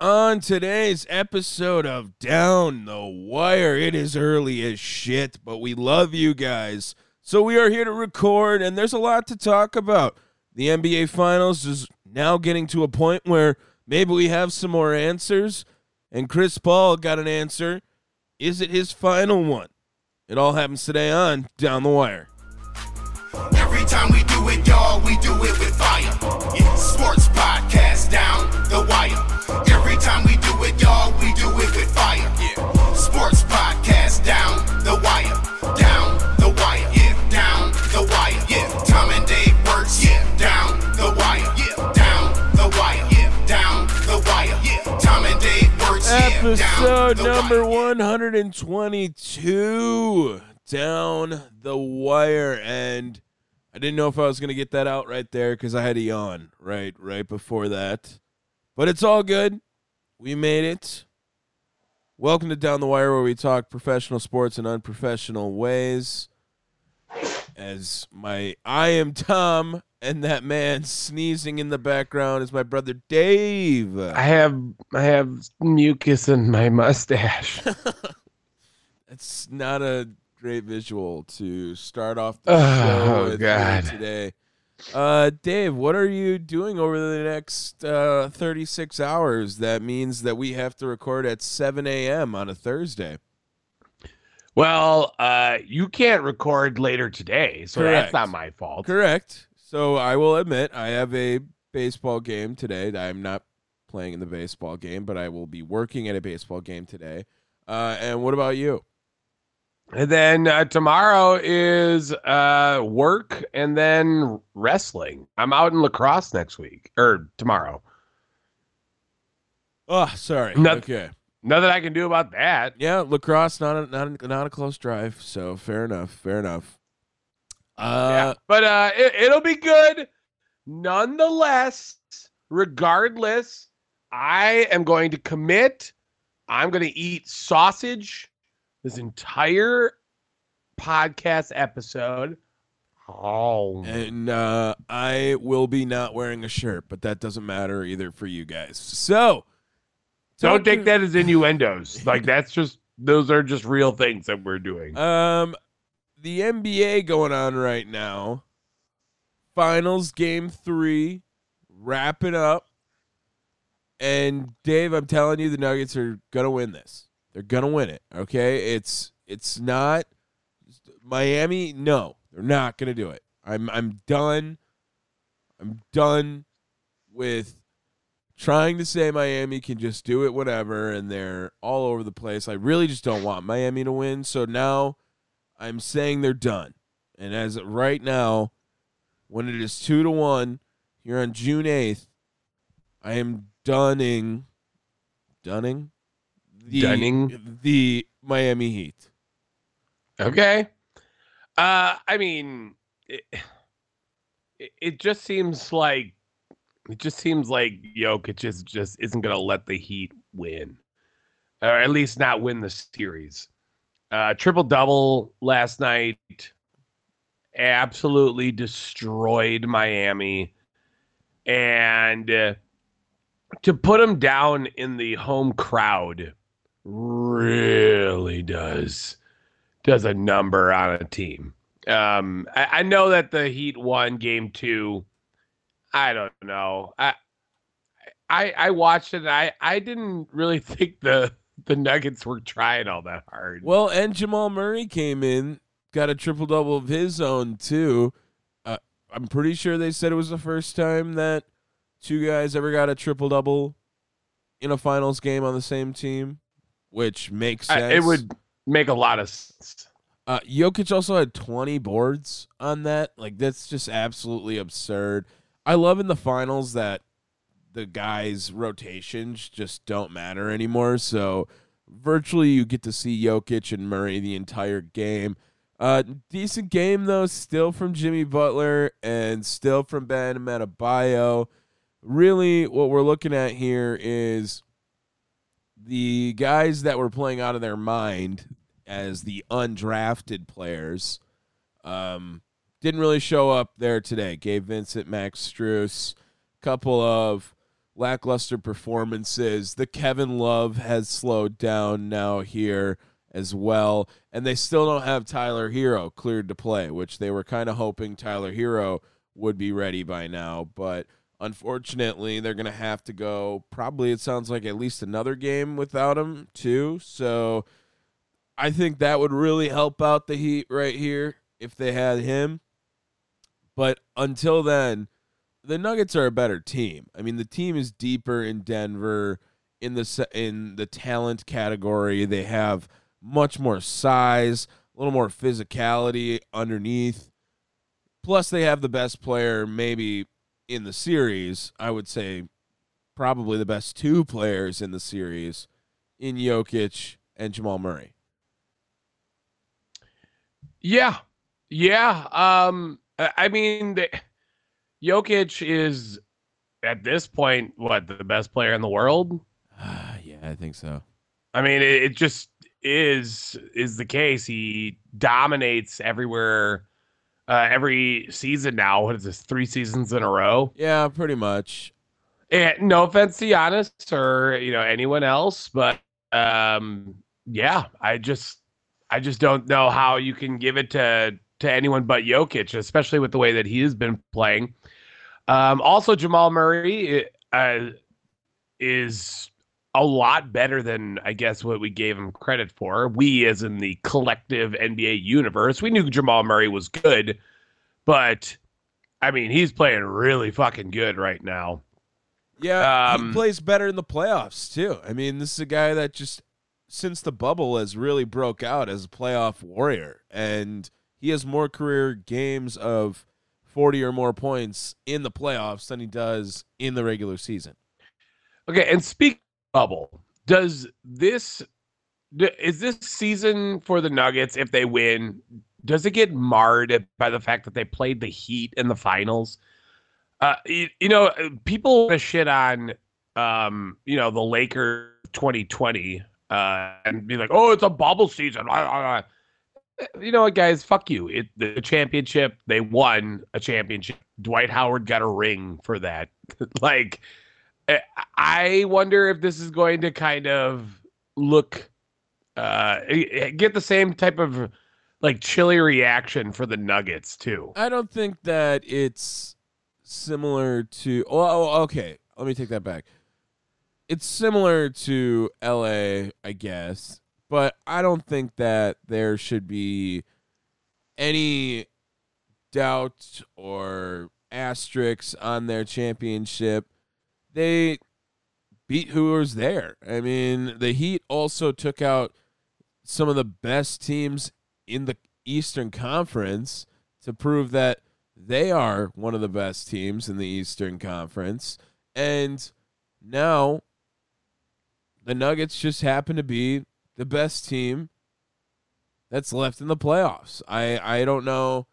On today's episode of Down the Wire, it is early as shit, but we love you guys. So we are here to record, and there's a lot to talk about. The NBA Finals is now getting to a point where maybe we have some more answers, and Chris Paul got an answer. Is it his final one? It all happens today on Down the Wire. Every time we do it, y'all, we do it with fire. Sports podcast down the wire. Every time we do it, y'all, we do it with fire. Yeah, sports podcast down the wire. Down the wire. Yeah, down the wire. Yeah, Tom and Dave Wortz. Yeah, down the wire. Yeah, down the wire. Yeah, down the wire. Yeah, Tom and Dave Wortz. Yeah, down Episode the number 122 down the wire and I didn't know if I was going to get that out right there cuz I had a yawn right right before that. But it's all good. We made it. Welcome to Down the Wire where we talk professional sports in unprofessional ways. As my I am Tom and that man sneezing in the background is my brother Dave. I have I have mucus in my mustache. That's not a great visual to start off the Oh, show with God. today. Uh, Dave, what are you doing over the next uh, 36 hours? That means that we have to record at 7 a.m. on a Thursday. well, uh, you can't record later today, so Correct. that's not my fault. Correct. So I will admit I have a baseball game today. I'm not playing in the baseball game, but I will be working at a baseball game today. Uh, and what about you? And then uh, tomorrow is uh, work and then wrestling. I'm out in lacrosse next week or tomorrow. Oh, sorry. Noth- okay. Nothing I can do about that. Yeah, lacrosse not a, not a, not a close drive. So fair enough. Fair enough. Uh, yeah. But uh, it, it'll be good. Nonetheless, regardless, I am going to commit. I'm going to eat sausage this entire podcast episode. Oh, and uh, I will be not wearing a shirt, but that doesn't matter either for you guys. So don't talk take that as innuendos. like that's just those are just real things that we're doing. Um, the NBA going on right now. Finals game three, wrapping up. And Dave, I'm telling you, the Nuggets are gonna win this. They're gonna win it. Okay, it's it's not Miami. No, they're not gonna do it. I'm I'm done. I'm done with trying to say Miami can just do it whatever and they're all over the place. I really just don't want Miami to win. So now I'm saying they're done. And as right now, when it is two to one here on June eighth, I am dunning dunning the Dunning? the Miami Heat. Okay. Uh, I mean, it, it, just seems like it just seems like Jokic just just isn't gonna let the Heat win, or at least not win the series. Uh, triple double last night, absolutely destroyed Miami, and uh, to put him down in the home crowd really does does a number on a team. Um, I, I know that the Heat won game two. I don't know. I I I watched it. And I I didn't really think the the Nuggets were trying all that hard. Well, and Jamal Murray came in, got a triple double of his own too. Uh, I'm pretty sure they said it was the first time that two guys ever got a triple double in a finals game on the same team, which makes sense. It would make a lot of sense. Uh, Jokic also had 20 boards on that. Like that's just absolutely absurd. I love in the finals that the guys' rotations just don't matter anymore. So virtually you get to see Jokic and Murray the entire game. Uh, decent game though, still from Jimmy Butler and still from Bam Adebayo. Really, what we're looking at here is the guys that were playing out of their mind as the undrafted players um, didn't really show up there today. Gabe Vincent, Max Strus, couple of lackluster performances. The Kevin Love has slowed down now here as well, and they still don't have Tyler Herro cleared to play, which they were kind of hoping Tyler Herro would be ready by now, but unfortunately they're going to have to go probably it sounds like at least another game without him too. So I think that would really help out the Heat right here if they had him. But until then, the Nuggets are a better team. I mean, the team is deeper in Denver in the in the talent category. They have much more size, a little more physicality underneath. Plus, they have the best player maybe in the series. I would say probably the best two players in the series in Jokic and Jamal Murray. Yeah, yeah. Um, I mean, the, Jokic is at this point what the best player in the world. yeah, I think so. I mean, it, it just is is the case. He dominates everywhere, uh, every season now. What is this? Three seasons in a row? Yeah, pretty much. And no offense to Giannis or you know anyone else, but um, yeah, I just I just don't know how you can give it to to anyone but Jokic, especially with the way that he has been playing. Um, also, Jamal Murray uh, is a lot better than I guess what we gave him credit for. We, as in the collective NBA universe, we knew Jamal Murray was good, but I mean, he's playing really fucking good right now. Yeah, um, he plays better in the playoffs too. I mean, this is a guy that just since the bubble has really broke out as a playoff warrior, and he has more career games of 40 or more points in the playoffs than he does in the regular season. Okay, and speak bubble. Does this is this season for the Nuggets if they win, does it get marred by the fact that they played the Heat in the finals? Uh, you, you know, people shit on um, you know, the Lakers 2020 uh, and be like, "Oh, it's a bubble season." you know what, guys? Fuck you. It the championship. They won a championship. Dwight Howard got a ring for that. like, I wonder if this is going to kind of look, uh, eh, eh, get the same type of like chilly reaction for the Nuggets too. I don't think that it's similar to. Oh, okay. Let me take that back. It's similar to LA, I guess, but I don't think that there should be any doubt or asterisks on their championship. They beat who was there. I mean, the Heat also took out some of the best teams in the Eastern Conference to prove that they are one of the best teams in the Eastern Conference. And now the Nuggets just happen to be the best team that's left in the playoffs. I I don't know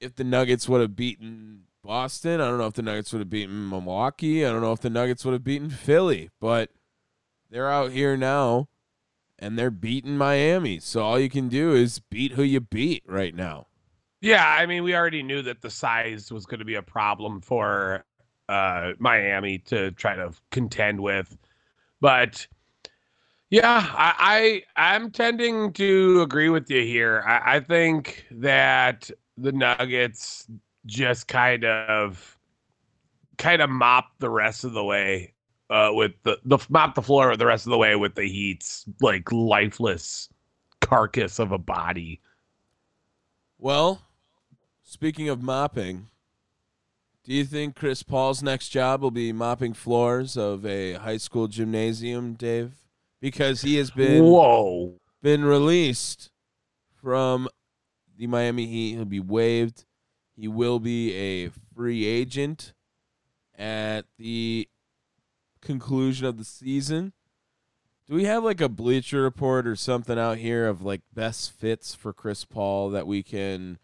if the Nuggets would have beaten Boston. I don't know if the Nuggets would have beaten Milwaukee. I don't know if the Nuggets would have beaten Philly, but they're out here now and they're beating Miami. So all you can do is beat who you beat right now. Yeah, I mean, we already knew that the size was going to be a problem for uh, Miami to try to contend with. But yeah, I, I am tending to agree with you here. I, I think that the Nuggets just kind of kind of mop the rest of the way uh, with the the mop the floor the rest of the way with the Heat's like lifeless carcass of a body. Well, speaking of mopping, do you think Chris Paul's next job will be mopping floors of a high school gymnasium, Dave? Because he has been Whoa. been released from the Miami Heat. He'll be waived. He will be a free agent at the conclusion of the season. Do we have like a Bleacher Report or something out here of like best fits for Chris Paul that we can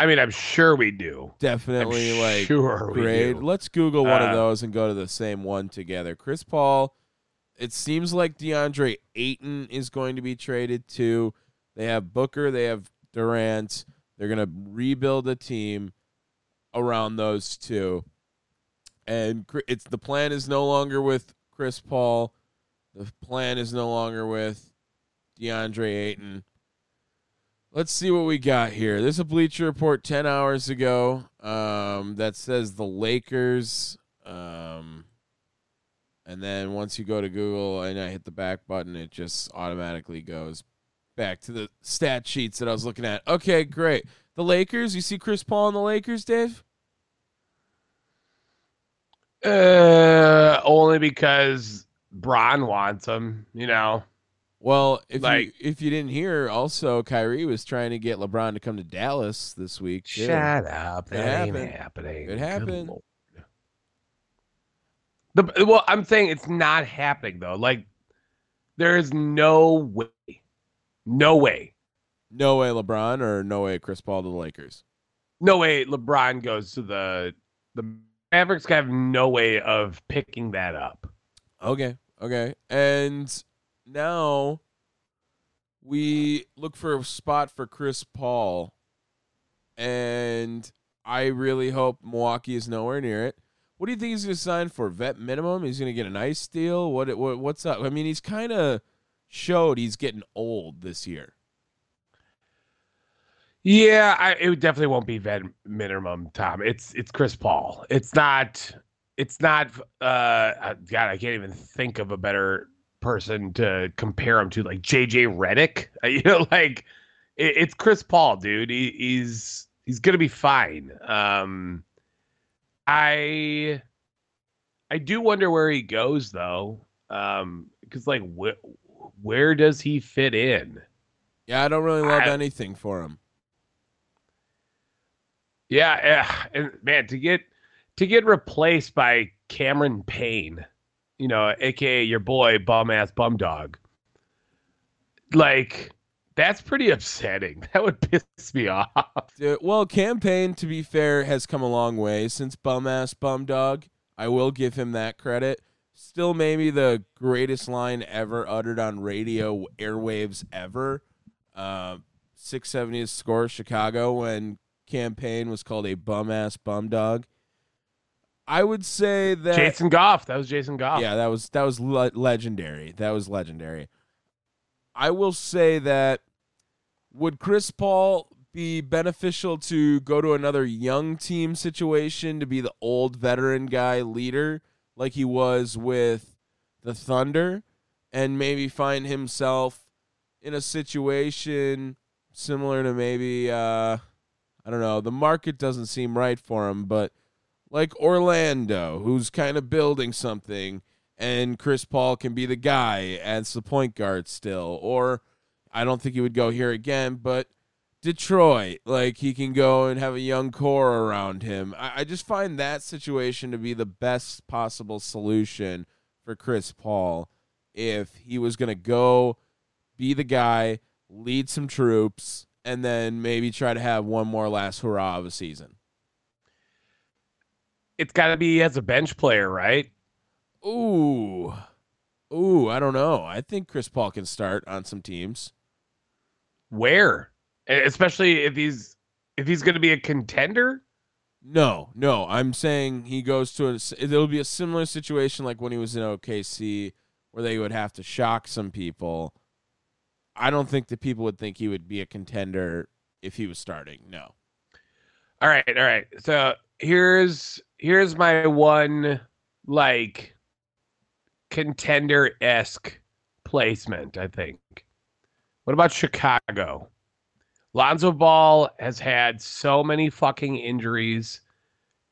I mean, I'm sure we do. definitely I'm like sure we grade? do. Let's Google one of Uh, those and go to the same one together. Chris Paul. It seems like DeAndre Ayton is going to be traded to. They have Booker. They have Durant. They're going to rebuild a team around those two. And it's the plan is no longer with Chris Paul. The plan is no longer with DeAndre Ayton. Let's see what we got here. There's a Bleacher Report 10 hours ago um, that says the Lakers. Um, and then once you go to Google and I hit the back button, it just automatically goes back to the stat sheets that I was looking at. Okay, great. The Lakers, you see Chris Paul and the Lakers, Dave? Uh, only because Bron wants him, you know. Well, if you Like- if you didn't hear, also Kyrie was trying to get LeBron to come to Dallas this week. too. Shut up. It That ain't happened. happening. It happened. The, well, I'm saying it's not happening though. Like there is no way. No way. No way LeBron or no way Chris Paul to the Lakers. No way LeBron goes to the the Mavericks have no way of picking that up. Okay. Okay. And now we look for a spot for Chris Paul. And I really hope Milwaukee is nowhere near it. What do you think he's going to sign for? Vet minimum? He's going to get a nice deal? What, what what's up? I mean, he's kind of showed he's getting old this year. Yeah, I, it definitely won't be vet minimum, Tom. It's it's Chris Paul. It's not. It's not. Uh, God, I can't even think of a better person to compare him to, like JJ Redick. You know, like it, it's Chris Paul, dude. He, he's he's gonna be fine. Um, I I do wonder where he goes though, um, because like wh- where does he fit in? Yeah, I don't really love I- anything for him. Yeah, yeah, and man, to get to get replaced by Cameron Payne, you know, aka your boy bum ass bum dog. Like that's pretty upsetting. That would piss me off. Dude, well, Cam Payne to be fair has come a long way since bum ass bum dog. I will give him that credit. Still, maybe the greatest line ever uttered on radio airwaves ever. Uh, 670 score Chicago when Cam Payne was called a bum ass bum dog. I would say that Jason Goff. That was Jason Goff. yeah, that was that was le- legendary. That was legendary. I will say that would Chris Paul be beneficial to go to another young team situation to be the old veteran guy leader like he was with the Thunder and maybe find himself in a situation similar to maybe uh I don't know, the market doesn't seem right for him, but like Orlando, who's kind of building something, and Chris Paul can be the guy as the point guard still. Or I don't think he would go here again, but Detroit, like he can go and have a young core around him. I, I just find that situation to be the best possible solution for Chris Paul if he was going to go be the guy, lead some troops, and then maybe try to have one more last hurrah of a season. It's got to be as a bench player, right? Ooh. Ooh, I don't know. I think Chris Paul can start on some teams. Where, especially if he's if he's going to be a contender. No, no. I'm saying he goes to a. It'll be a similar situation like when he was in OKC, where they would have to shock some people. I don't think that people would think he would be a contender if he was starting. No. All right, all right. So here's here's my one like contender esque placement, I think. What about Chicago? Lonzo Ball has had so many fucking injuries,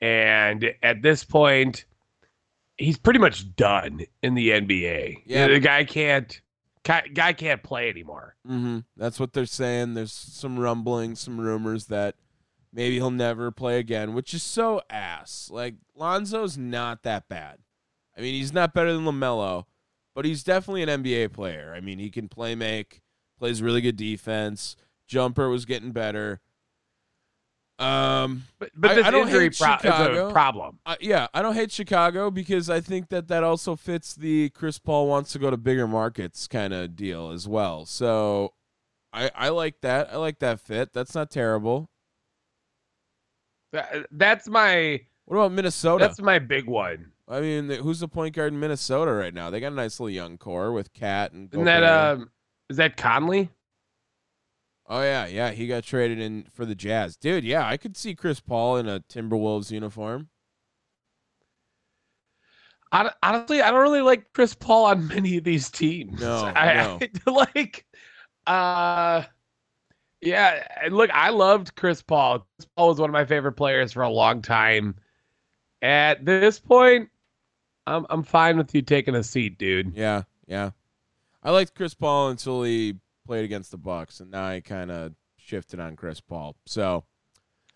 and at this point, he's pretty much done in the NBA. Yeah. the guy can't, guy guy can't play anymore. Mm-hmm. That's what they're saying. There's some rumblings, some rumors that maybe he'll never play again, which is so ass. Like Lonzo's not that bad. I mean, he's not better than LaMelo, but he's definitely an NBA player. I mean, he can play make, plays really good defense. Jumper was getting better. Um, But but I- this I don't injury hate pro- is Chicago. a problem. I, yeah, I don't hate Chicago because I think that that also fits the Chris Paul wants to go to bigger markets kind of deal as well. So I I like that. I like that fit. That's not terrible. That- That's my What about Minnesota? that's my big one. I mean, who's the point guard in Minnesota right now? They got a nice little young core with KAT and. Isn't that um is that Conley? Oh yeah, yeah. He got traded in for the Jazz, dude. Yeah, I could see Chris Paul in a Timberwolves uniform. Hon- Honestly, I don't really like Chris Paul on many of these teams. No, I, I like, uh, yeah. and Look, I loved Chris Paul. Chris Paul was one of my favorite players for a long time. At this point, I'm I'm fine with you taking a seat, dude. Yeah, yeah. I liked Chris Paul until he played against the Bucks, and now I kind of shifted on Chris Paul. So,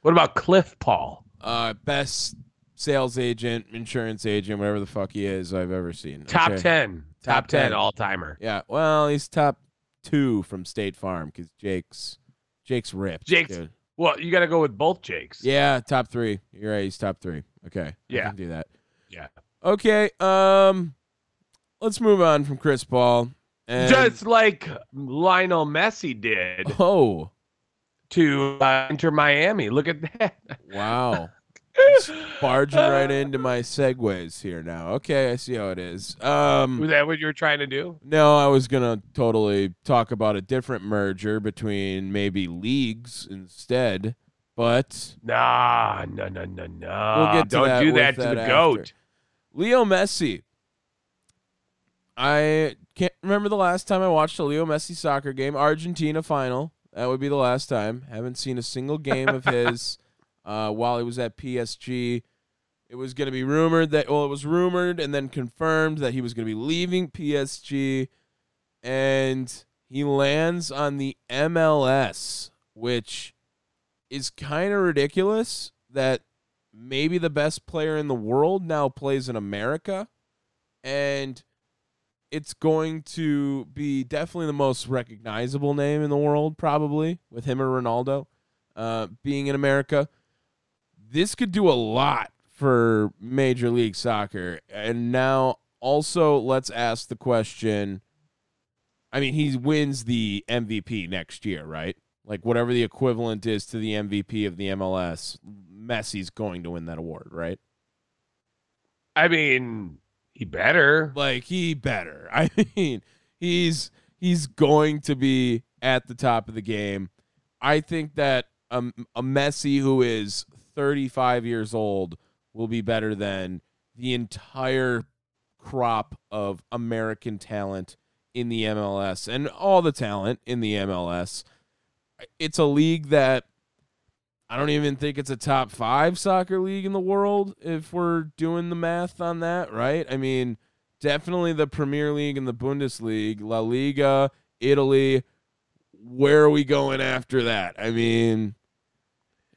What about Cliff Paul? uh, best sales agent, insurance agent, whatever the fuck he is, I've ever seen. Top Okay. ten, top, Top 10, 10. all timer. Yeah, well, he's top two from State Farm because Jake's Jake's ripped. Jake's- dude. Well, you got to go with both Jakes. Yeah, top three. You're right. He's top three. Okay. I Yeah. can do that. Yeah. Okay. Um, let's move on from Chris Paul. And, Just like Lionel Messi did oh to uh, Inter Miami. Look at that. wow. barging right into my segues here now. Okay, I see how it is. Was Um, that what you were trying to do? no, I was gonna totally talk about a different merger between maybe leagues instead, but Nah, no, no, no, no. We'll get to Don't that do with that to the after. goat. Leo Messi. I can't remember the last time I watched a Leo Messi soccer game. Argentina final. That would be the last time. Haven't seen a single game of his uh, while he was at PSG. It was going to be rumored that, well, it was rumored and then confirmed that he was going to be leaving PSG. And he lands on the MLS, which is kind of ridiculous that maybe the best player in the world now plays in America. And it's going to be definitely the most recognizable name in the world, probably, with him or Ronaldo uh, being in America. This could do a lot for Major League Soccer. And now, also, let's ask the question I mean, he wins the MVP next year, right? Like, whatever the equivalent is to the MVP of the MLS, Messi's going to win that award, right? I mean, he better. Like he better. I mean, he's he's going to be at the top of the game. I think that a, a Messi who is 35 years old will be better than the entire crop of American talent in the MLS and all the talent in the MLS. It's a league that I don't even think it's a top five soccer league in the world if we're doing the math on that, right? I mean, definitely the Premier League and the Bundesliga, La Liga, Italy. Where are we going after that? I mean,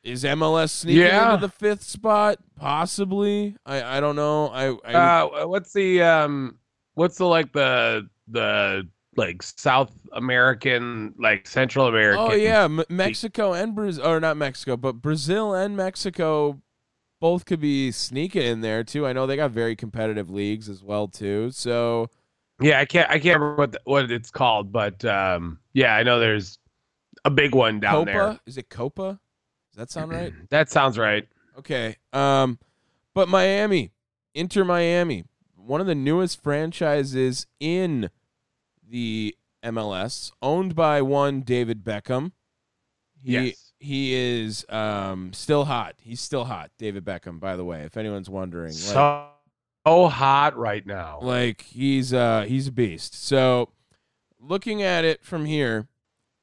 is MLS sneaking Yeah. into the fifth spot? Possibly. I, I don't know. I, I Uh, what's the um, what's the like the the like South American, like Central American? Oh yeah, M- Mexico and Brazil, or not Mexico, but Brazil and Mexico, both could be sneaking in there too. I know they got very competitive leagues as well too. So yeah. I can't I can't remember what the, what it's called, but um, yeah, I know there's a big one down there. Copa there. is it Copa? Does that sound right? That sounds right. Okay. Um, but Miami, Inter Miami, one of the newest franchises in the MLS, owned by one David Beckham. He Yes. he is um still hot. He's still hot, David Beckham. By the way, if anyone's wondering, like, So hot right now. Like he's uh he's a beast. So looking at it from here,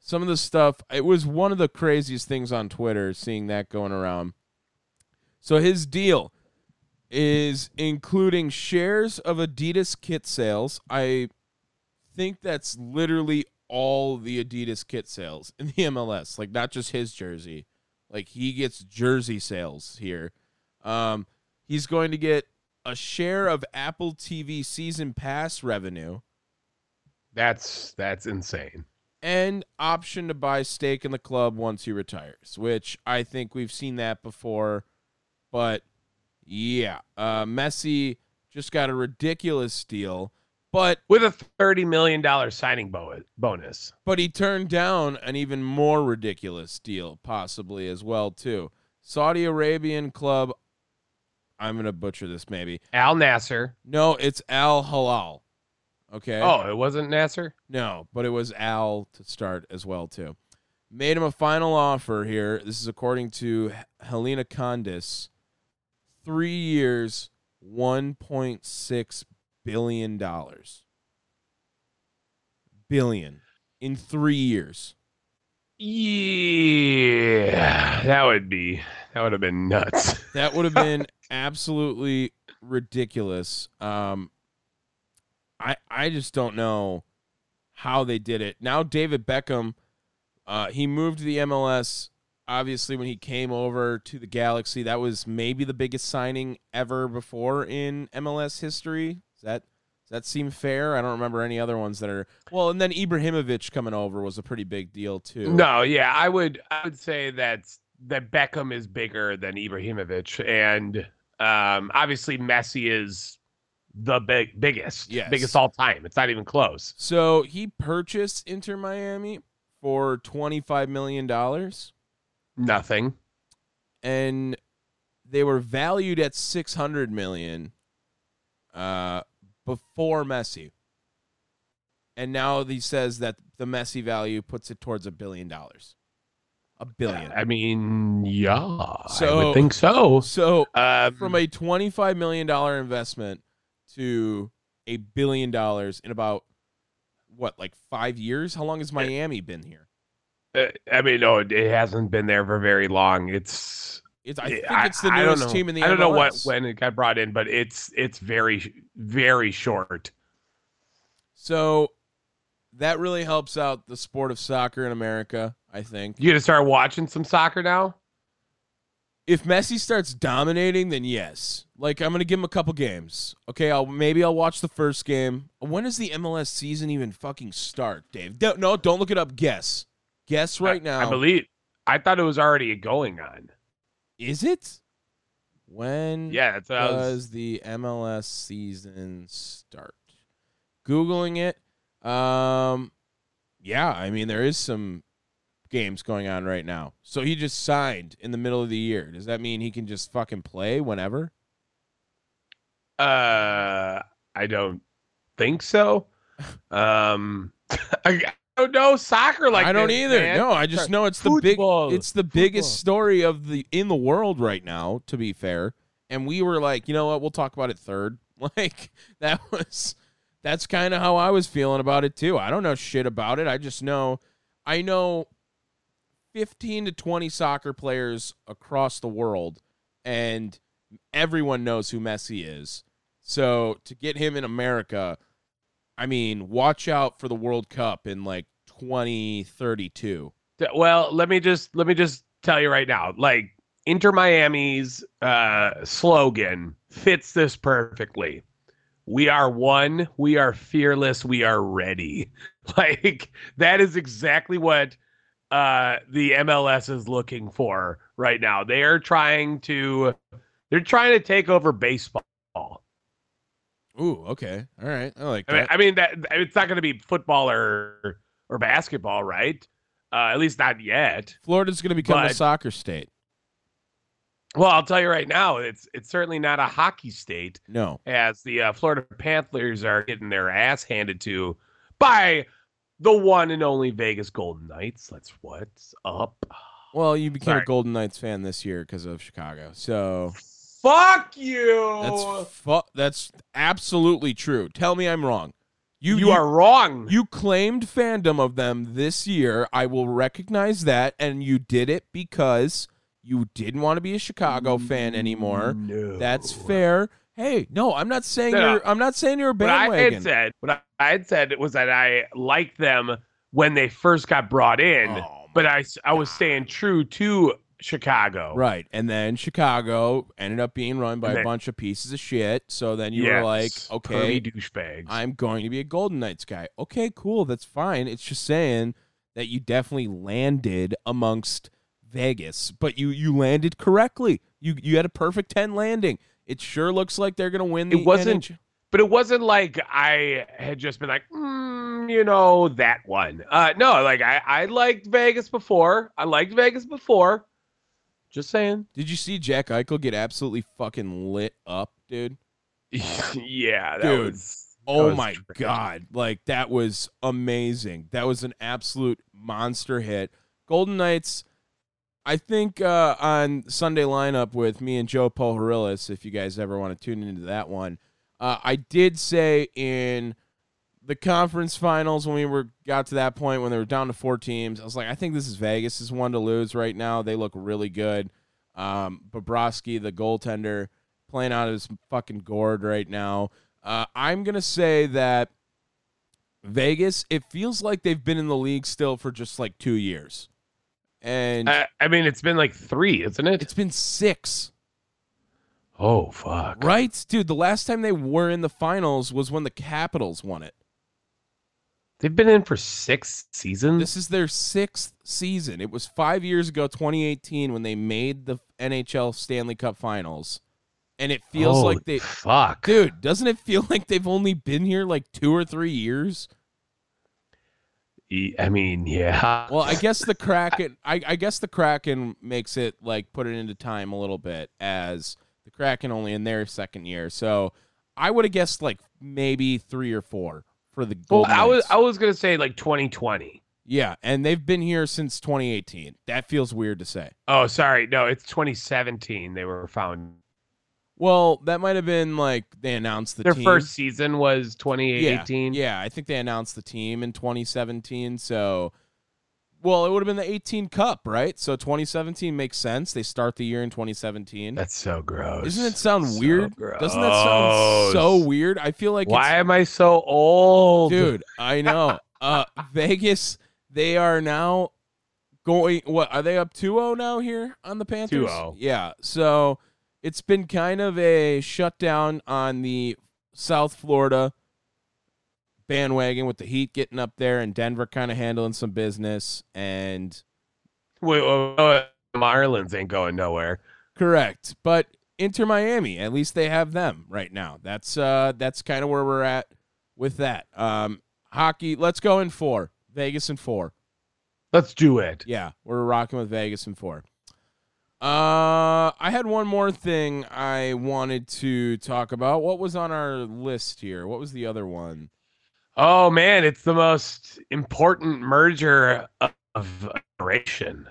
some of the stuff it was one of the craziest things on Twitter seeing that going around. So his deal is including shares of Adidas kit sales. I think that's literally all the Adidas kit sales in the MLS, like not just his jersey. Like he gets jersey sales here. Um, he's going to get a share of Apple TV season pass revenue That's that's insane. and option to buy stake in the club once he retires, which I think we've seen that before. But yeah, uh, Messi just got a ridiculous deal, but With a thirty million dollar signing bo- bonus. but he turned down an even more ridiculous deal, possibly as well too. Saudi Arabian club. I'm gonna butcher this, maybe. Al Nassr. No, it's Al Hilal. Okay. Oh, it wasn't Nassr. No, but it was Al to start as well too. Made him a final offer here. This is according to Helena Condis. Three years, one point six billion dollars. Billion in three years. Yeah, that would be that would have been nuts. That would have been absolutely ridiculous. Um, I I just don't know how they did it. Now David Beckham, uh, he moved to the MLS. Obviously, when he came over to the Galaxy, that was maybe the biggest signing ever before in MLS history. Does that does that seem fair? I don't remember any other ones that are well. And then Ibrahimovic coming over was a pretty big deal too. No, yeah, I would I would say that that Beckham is bigger than Ibrahimovic, and um, obviously Messi is the big biggest, Yes. biggest all time. It's not even close. So he purchased Inter Miami for twenty five million dollars. Nothing. and they were valued at 600 million uh before Messi. And now he says that the Messi value puts it towards a billion dollars. A billion. I mean, yeah, I So- would think so. So Um, from a 25 million dollar investment to a billion dollars in about what like 5 years? How long has Miami been here? uh, I mean, no, it hasn't been there for very long. It's It's I think it's the I newest team in the I don't know what when it got brought in, but it's it's very very short. So that really helps out the sport of soccer in America, I think. You gonna start watching some soccer now? If Messi starts dominating, then yes. Like I'm gonna give him a couple games. Okay, I'll maybe I'll watch the first game. When does the MLS season even fucking start, Dave? Don't, no, don't look it up. Guess. Guess right I- now. I believe. I thought it was already going on. Is it? When Yeah, that's I was. does the MLS season start? Googling it. Um, yeah, I mean there is some games going on right now. So he just signed in the middle of the year. Does that mean he can just fucking play whenever? Uh, I don't think so. Um, I don't know soccer like I don't this, either. man. No, I just know it's the big it's the biggest story of the in the world right now, to be fair. And we were like, you know what, we'll talk about it third. Like that was that's kind of how I was feeling about it too. I don't know shit about it. I just know I know 15 to 20 soccer players across the world and everyone knows who Messi is. So to get him in America, I mean, watch out for the World Cup in like 2032. Well, let me just let me just tell you right now, like Inter Miami's uh, slogan fits this perfectly. We are one, we are fearless, we are ready. Like that is exactly what uh, the MLS is looking for right now. They are trying to they're trying to take over baseball. Ooh, okay. All right. I like I mean, that. I mean that it's not going to be football or or basketball, right? Uh, at least not yet. Florida's going to become a soccer state. Well, I'll tell you right now, it's it's certainly not a hockey state, No. as the uh, Florida Panthers are getting their ass handed to by the one and only Vegas Golden Knights. That's what's up. Well, you became a Golden Knights fan this year because of Chicago. So, Fuck you. That's fu- that's absolutely true. Tell me I'm wrong. You you, are wrong. you claimed fandom of them this year. I will recognize that, and you did it because you didn't want to be a Chicago fan anymore. no. That's fair. Hey, no, I'm not saying No, you're. I'm not saying you're a bandwagon. What I had said, what I- I had said was that I liked them when they first got brought in, Oh, but I was staying true to Chicago. Right. And then Chicago ended up being run by And a bunch of pieces of shit. So then you were like, okay, douchebags. I'm going to be a Golden Knights guy. Okay, cool. That's fine. It's just saying that you definitely landed amongst Vegas, but you you landed correctly. You you had a perfect 10 landing. It sure looks like they're going to win the It wasn't- NHL. but it wasn't like I had just been like, mm, you know, that one. Uh, no, like I, I liked Vegas before. I liked Vegas before. Just saying. Did you see Jack Eichel get absolutely fucking lit up, dude? yeah, that Dude. was. that Oh was my trash. god. Like that was amazing. That was an absolute monster hit. Golden Knights I think uh, on Sunday lineup with me and Joe Paul Pohorilis, if you guys ever want to tune into that one, uh, I did say in the conference finals when we were got to that point when they were down to four teams, I was like, I think this is Vegas is one to lose right now. They look really good. Um, Bobrovsky, the goaltender, playing out of his fucking gourd right now. Uh, I'm gonna say that Vegas. It feels like they've been in the league still for just like two years, and I, I mean, it's been like three, isn't it? it's been six. oh fuck. Right, dude. The last time they were in the finals was when the Capitals won it. They've been in for six seasons. This is their sixth season. It was five years ago, 2018, when they made the NHL Stanley Cup Finals, and it feels Holy like they, fuck, dude. Doesn't it feel like they've only been here like two or three years? I mean, yeah. Well, I guess the Kraken. I, I guess the Kraken makes it like put it into time a little bit as the Kraken only in their second year. So I would have guessed like maybe three or four for the Well, I was I was gonna say like 2020. yeah, and they've been here since 2018. That feels weird to say. Oh, sorry, no, it's 2017. They were found. Well, that might have been like they announced the Their team. first season was yeah, 2018. yeah, I think they announced the team in 2017. So, well, it would have been the 18 Cup, right? So 2017 makes sense. They start the year in 2017. That's so gross. Doesn't it sound So weird? Doesn't that sound so weird? I feel like Why am I so old, dude, I know. Uh Vegas, they are now going what are they up 2-0 now here on the Panthers? 2-0. Yeah. So it's been kind of a shutdown on the South Florida bandwagon with the Heat getting up there and Denver kind of handling some business and Wait, wait, wait, Marlins ain't going nowhere. Correct. But Inter Miami, at least they have them right now. That's uh that's kind of where we're at with that. Um hockey, let's go in 4. Vegas in 4. Let's do it. Yeah, we're rocking with Vegas in 4. Uh I had one more thing I wanted to talk about. What was on our list here? What was the other one? Oh man, it's the most important merger of generation.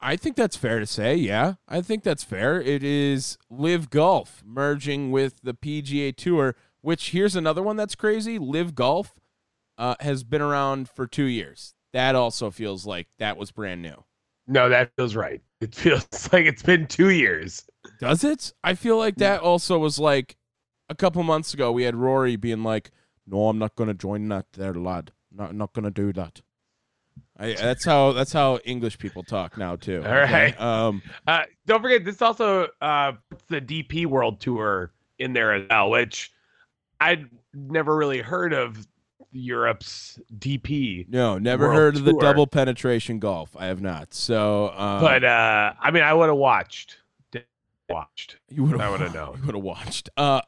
I think that's fair to say. Yeah, I think that's fair. It is LIV Golf merging with the PGA Tour, which here's another one that's crazy. LIV Golf uh, has been around for two years. That also feels like that was brand new. No, that feels right. It feels like it's been two years. Does it? I feel like that also was like a couple months ago. We had Rory being like, "No, I'm not going to join that there, lad. Not not going to do that." I, that's how that's how English people talk now too. All right. Um, Uh, don't forget, this also uh, puts the DP World Tour in there as well, which I'd never really heard of Europe's DP. No, never World heard of the double penetration golf. I have not. So, um, but uh, I mean, I would have watched. Watched. you would have. I would've known. You would have watched. Uh,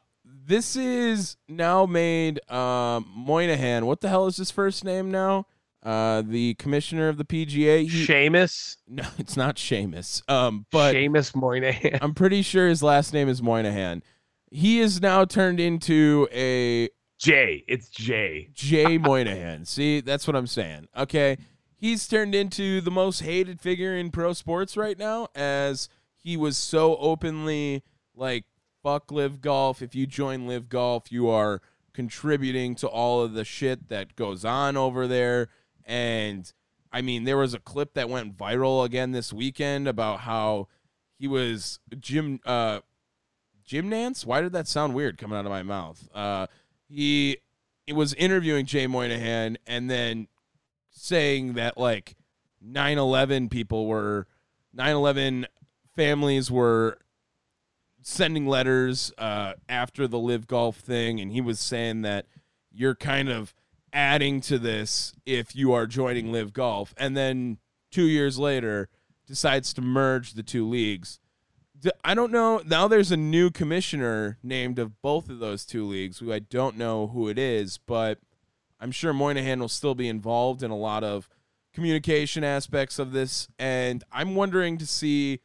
this is now made um, Moynihan. What the hell is his first name now? Uh, the commissioner of the PGA. He- Seamus. no, it's not Seamus. Um, but Seamus Moynihan. I'm pretty sure his last name is Moynihan. He is now turned into a Jay. It's Jay. Jay Moynihan. See, that's what I'm saying. Okay. He's turned into the most hated figure in pro sports right now as he was so openly like fuck LIV golf. If you join LIV golf, you are contributing to all of the shit that goes on over there. And I mean, there was a clip that went viral again this weekend about how he was Jim uh Jim Nantz. Why did that sound weird coming out of my mouth? Uh he it was interviewing Jay Moynihan and then saying that like 9/11 people were 9/11 families were sending letters uh, after the LIV golf thing, and he was saying that you're kind of adding to this if you are joining LIV golf, and then two years later decides to merge the two leagues. I don't know. Now there's a new commissioner named of both of those two leagues, who I don't know who it is, but I'm sure Moynihan will still be involved in a lot of communication aspects of this, and I'm wondering to see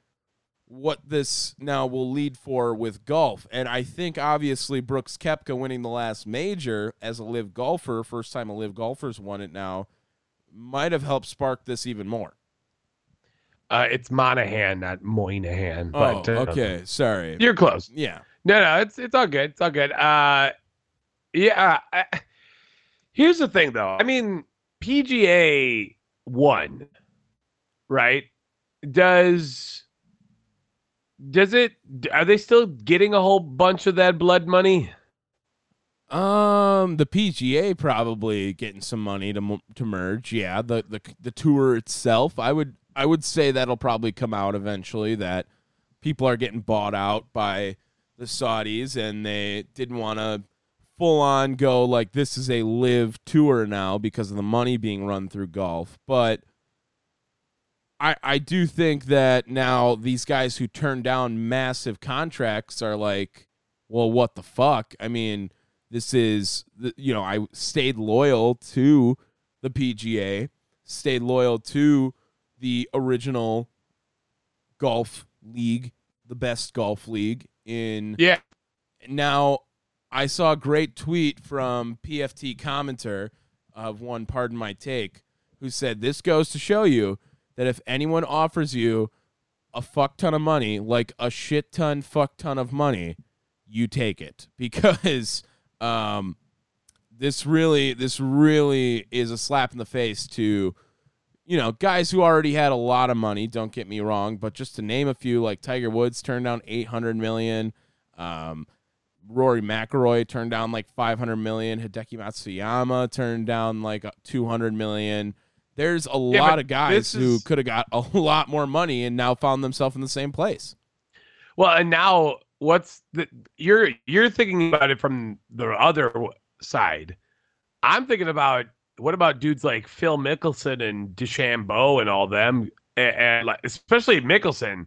what this now will lead for with golf. And I think obviously Brooks Koepka winning the last major as a LIV golfer, first time a LIV golfer's won it now, might have helped spark this even more. Uh, it's Monahan, not Moynihan. Oh, But, uh, okay. Sorry. You're close. Yeah. No, no, it's it's all good. It's all good. Uh, yeah. I, here's the thing, though. I mean, PGA won, right? Does does it? Are they still getting a whole bunch of that blood money? Um, the PGA probably getting some money to to merge. Yeah, the the the tour itself, I would I would say that'll probably come out eventually that people are getting bought out by the Saudis and they didn't want to full on go like this is a LIV tour now because of the money being run through golf, but I, I do think that now these guys who turn down massive contracts are like, well, what the fuck? I mean, this is, you know, I stayed loyal to the PGA, stayed loyal to the original golf league, the best golf league in Yeah. now, I saw a great tweet from PFT commenter of one, pardon my take, who said, This goes to show you that if anyone offers you a fuck ton of money, like a shit ton, fuck ton of money, you take it. Because um, this really, this really is a slap in the face to, you know, guys who already had a lot of money, don't get me wrong, but just to name a few, like Tiger Woods turned down 800 million. Um, Rory McIlroy turned down like 500 million. Hideki Matsuyama turned down like 200 million. There's a Yeah, lot of guys who is- could have got a lot more money and now found themselves in the same place. Well, and now what's the you're you're thinking about it from the other side. I'm thinking about what about dudes like Phil Mickelson and DeChambeau and all them, and, and like especially Mickelson,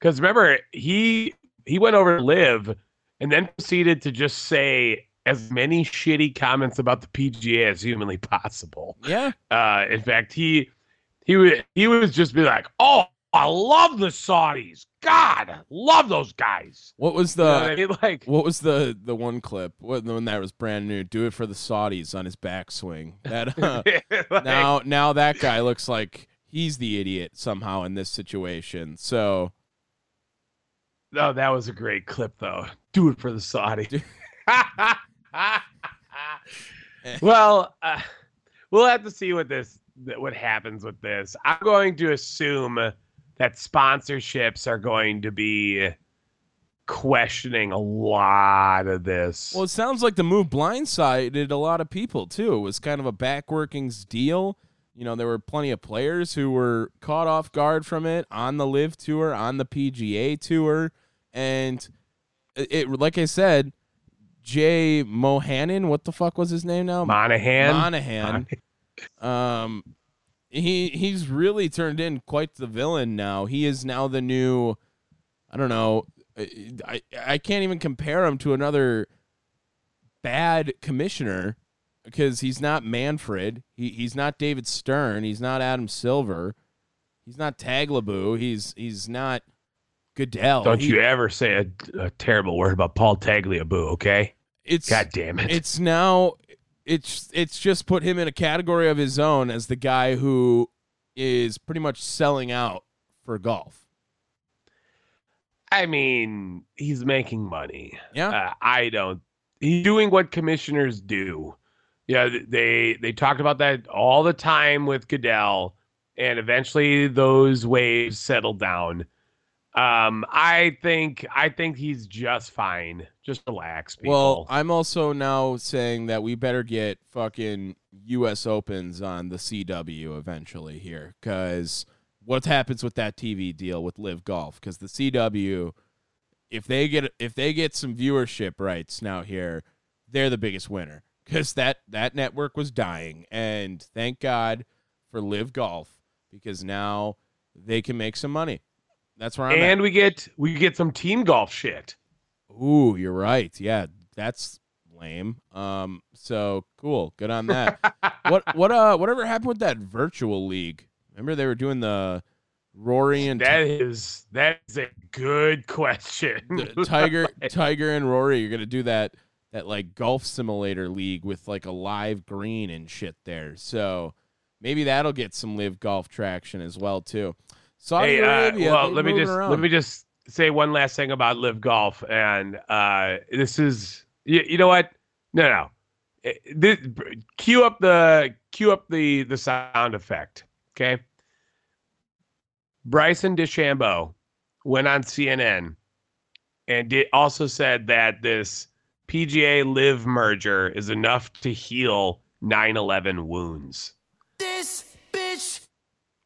because remember he he went over to LIV and then proceeded to just say as many shitty comments about the PGA as humanly possible. Yeah. Uh, in fact, he he would he was just be like, "Oh, I love the Saudis. God, love those guys." What was You the know what I mean? Like, what was the the one clip? What the one that was brand new? Do it for the Saudis on his backswing. That uh, like, now now that guy looks like he's the idiot somehow in this situation. So no, that was a great clip though. Do it for the Saudi. well, uh, we'll have to see what this what happens with this. I'm going to assume that sponsorships are going to be questioning a lot of this. Well, it sounds like the move blindsided a lot of people too. It was kind of a backworkings deal. You know, there were plenty of players who were caught off guard from it on the LIV Tour, on the PGA Tour, and it, like I said, Jay Mohannan, what the fuck was his name now? Monahan. Monahan. Um, he he's really turned in quite the villain now. He is now the new. I don't know. I I can't even compare him to another bad commissioner because he's not Manfred. He he's not David Stern. He's not Adam Silver. He's not Tagliabue. He's he's not Goodell. Don't He- you ever say a, a terrible word about Paul Tagliabue, okay? It's God damn it. it's now it's it's just put him in a category of his own as the guy who is pretty much selling out for golf. I mean, he's making money. Yeah. Uh, I don't. He's doing what commissioners do. Yeah, they they talked about that all the time with Goodell, and eventually those waves settled down. Um, I think I think he's just fine. Just relax, people. Well, I'm also now saying that we better get fucking U.S. Opens on the CW eventually here, because what happens with that TV deal with LIV Golf? Because the CW, if they get if they get some viewership rights now here, they're the biggest winner. Because that that network was dying, and thank God for LIV Golf, because now they can make some money. That's where I'm at. and we get we get some team golf shit. Ooh, you're right. Yeah, that's lame. Um, so cool. Good on that. what what uh whatever happened with that virtual league? Remember they were doing the Rory and That is that is a good question. Tiger Tiger and Rory. You're gonna do that that like golf simulator league with like a live green and shit there. So maybe that'll get some LIV golf traction as well too. Saudi Hey, uh, well, let me just around. let me just say one last thing about LIV golf, and uh, this is you, you know what? No, no. Eh, This, cue up the cue up the the sound effect. Okay. Bryson DeChambeau went on CNN and did also said that this PGA LIV merger is enough to heal 9/11 wounds. This bitch.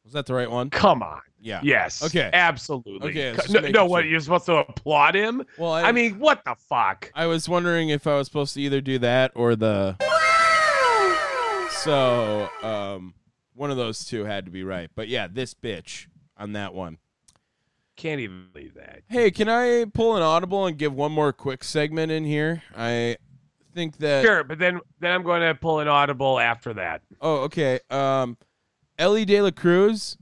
Was that the right one? Come on. Yeah. Yes. Okay. Absolutely. Okay, No, no what sure. you're supposed to applaud him? Well, I, mean, what the fuck? I was wondering if I was supposed to either do that or the. So, um, one of those two had to be right. But yeah, this bitch on that one. Can't even believe that. Hey, can I pull an audible and give one more quick segment in here? I think that. Sure, but then then I'm going to pull an audible after that. Oh, okay. Um, Elly De La Cruz,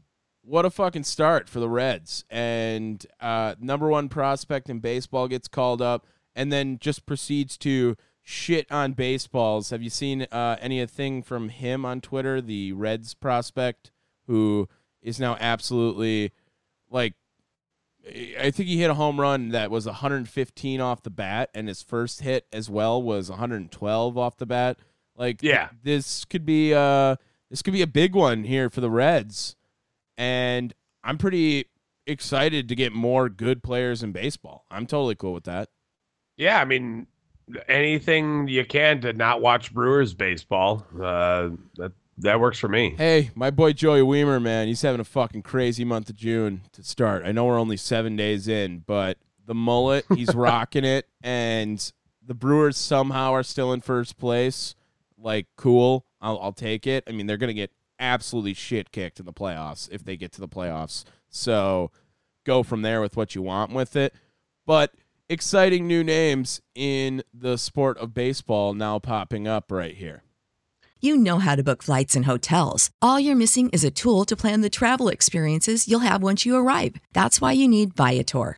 what a fucking start for the Reds. And uh, number one prospect in baseball gets called up and then just proceeds to shit on baseballs. Have you seen uh, anything from him on Twitter, the Reds prospect, who is now absolutely like. I think he hit a home run that was 115 off the bat, and his first hit as well was 112 off the bat. Like, Yeah. this could be uh this could be a big one here for the Reds, and I'm pretty excited to get more good players in baseball. I'm totally cool with that. Yeah, I mean, anything you can to not watch Brewers baseball. Uh, that that works for me. Hey, my boy Joey Wiemer, man, he's having a fucking crazy month of June to start. I know we're only seven days in, but the mullet, he's rocking it, and the Brewers somehow are still in first place. Like, cool, I'll, I'll take it. I mean, they're gonna get absolutely shit kicked in the playoffs if they get to the playoffs. So, go from there with what you want with it. But exciting new names in the sport of baseball now popping up right here. You know how to book flights and hotels. All you're missing is a tool to plan the travel experiences you'll have once you arrive. That's why you need Viator.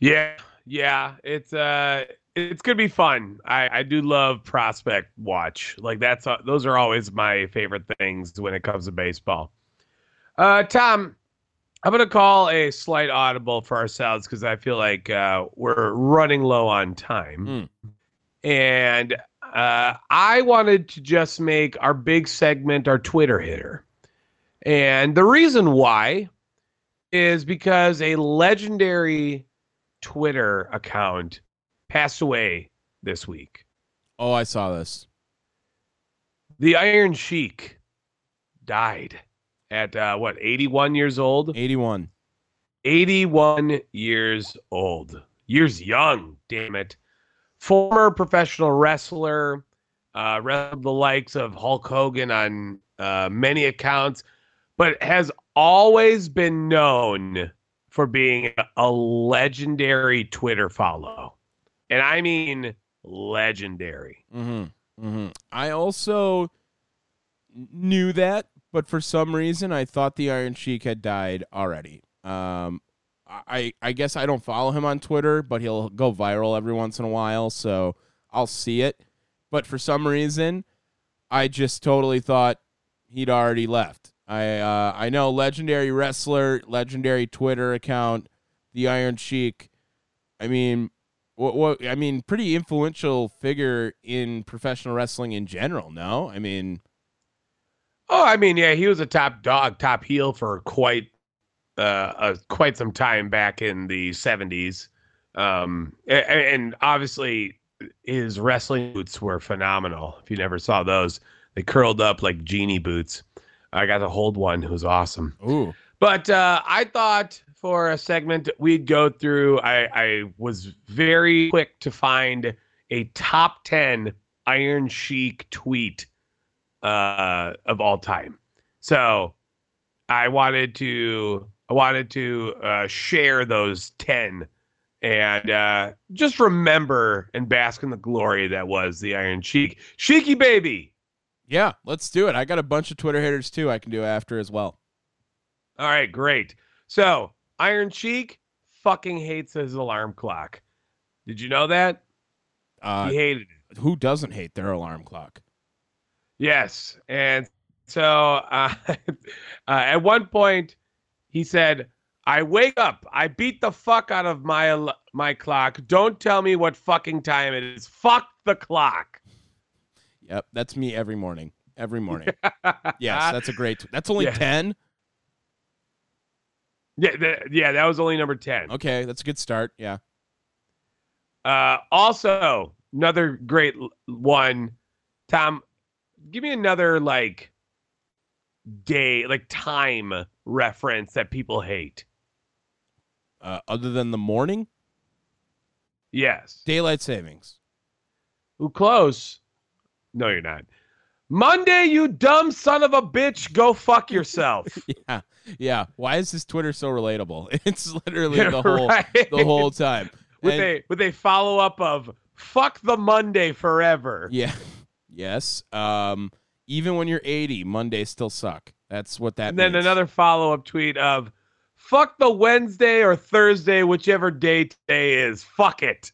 Yeah, yeah. It's uh, it's gonna be fun. I I do love prospect watch. Like that's uh, those are always my favorite things when it comes to baseball. Uh, Tom, I'm gonna call a slight audible for ourselves because I feel like uh, we're running low on time, and uh, I wanted to just make our big segment our Twitter hitter, and the reason why is because a legendary Twitter account passed away this week. Oh, I saw this. The Iron Sheik died at uh, what, 81 years old? 81. 81 years old. Years young, damn it. Former professional wrestler, uh, wrestled the likes of Hulk Hogan on uh, many accounts, but has always been known for being a legendary Twitter follow. And I mean legendary. Mm-hmm. Mm-hmm. I also knew that, but for some reason I thought the Iron Sheik had died already. Um, I I guess I don't follow him on Twitter, but he'll go viral every once in a while, so I'll see it. But for some reason, I just totally thought he'd already left. I uh, I know legendary wrestler, legendary Twitter account, the Iron Sheik. I mean, what what I mean, pretty influential figure in professional wrestling in general. No, I mean, Oh, I mean, yeah, he was a top dog, top heel for quite uh, uh quite some time back in the 70s. Um and, and obviously his wrestling boots were phenomenal. If you never saw those, they curled up like genie boots. I got to hold one who was awesome. ooh, But uh, I thought for a segment we'd go through. I, I was very quick to find a top ten Iron Sheik tweet uh, of all time. So I wanted to I wanted to uh, share those ten and uh, just remember and bask in the glory that was the Iron Sheik. Sheiky baby. Yeah, let's do it. I got a bunch of Twitter hitters too. I can do after as well. All right, great. So Iron Sheik fucking hates his alarm clock. Did you know that? Uh, he hated it. who doesn't hate their alarm clock? Yes, and so uh, uh, at one point he said, "I wake up, I beat the fuck out of my my clock. Don't tell me what fucking time it is. Fuck the clock." Yep, that's me every morning. Every morning. yes, that's a great. That's only Yeah. ten. Yeah, th- yeah, that was only number ten. Okay, that's a good start. Yeah. Uh, also, another great one. Tom, give me another like day, like time reference that people hate. Uh, other than the morning, Yes. daylight savings. Who close? No, you're not. Monday, you dumb son of a bitch. Go fuck yourself. Yeah, yeah. Why is this Twitter so relatable? It's literally the whole Right. the whole time. with And- a with a follow up of fuck the Monday forever. yeah, yes. Um, even when you're 80, Mondays still suck. That's what that. and then another follow up tweet of fuck the Wednesday or Thursday, whichever day today is. Fuck it.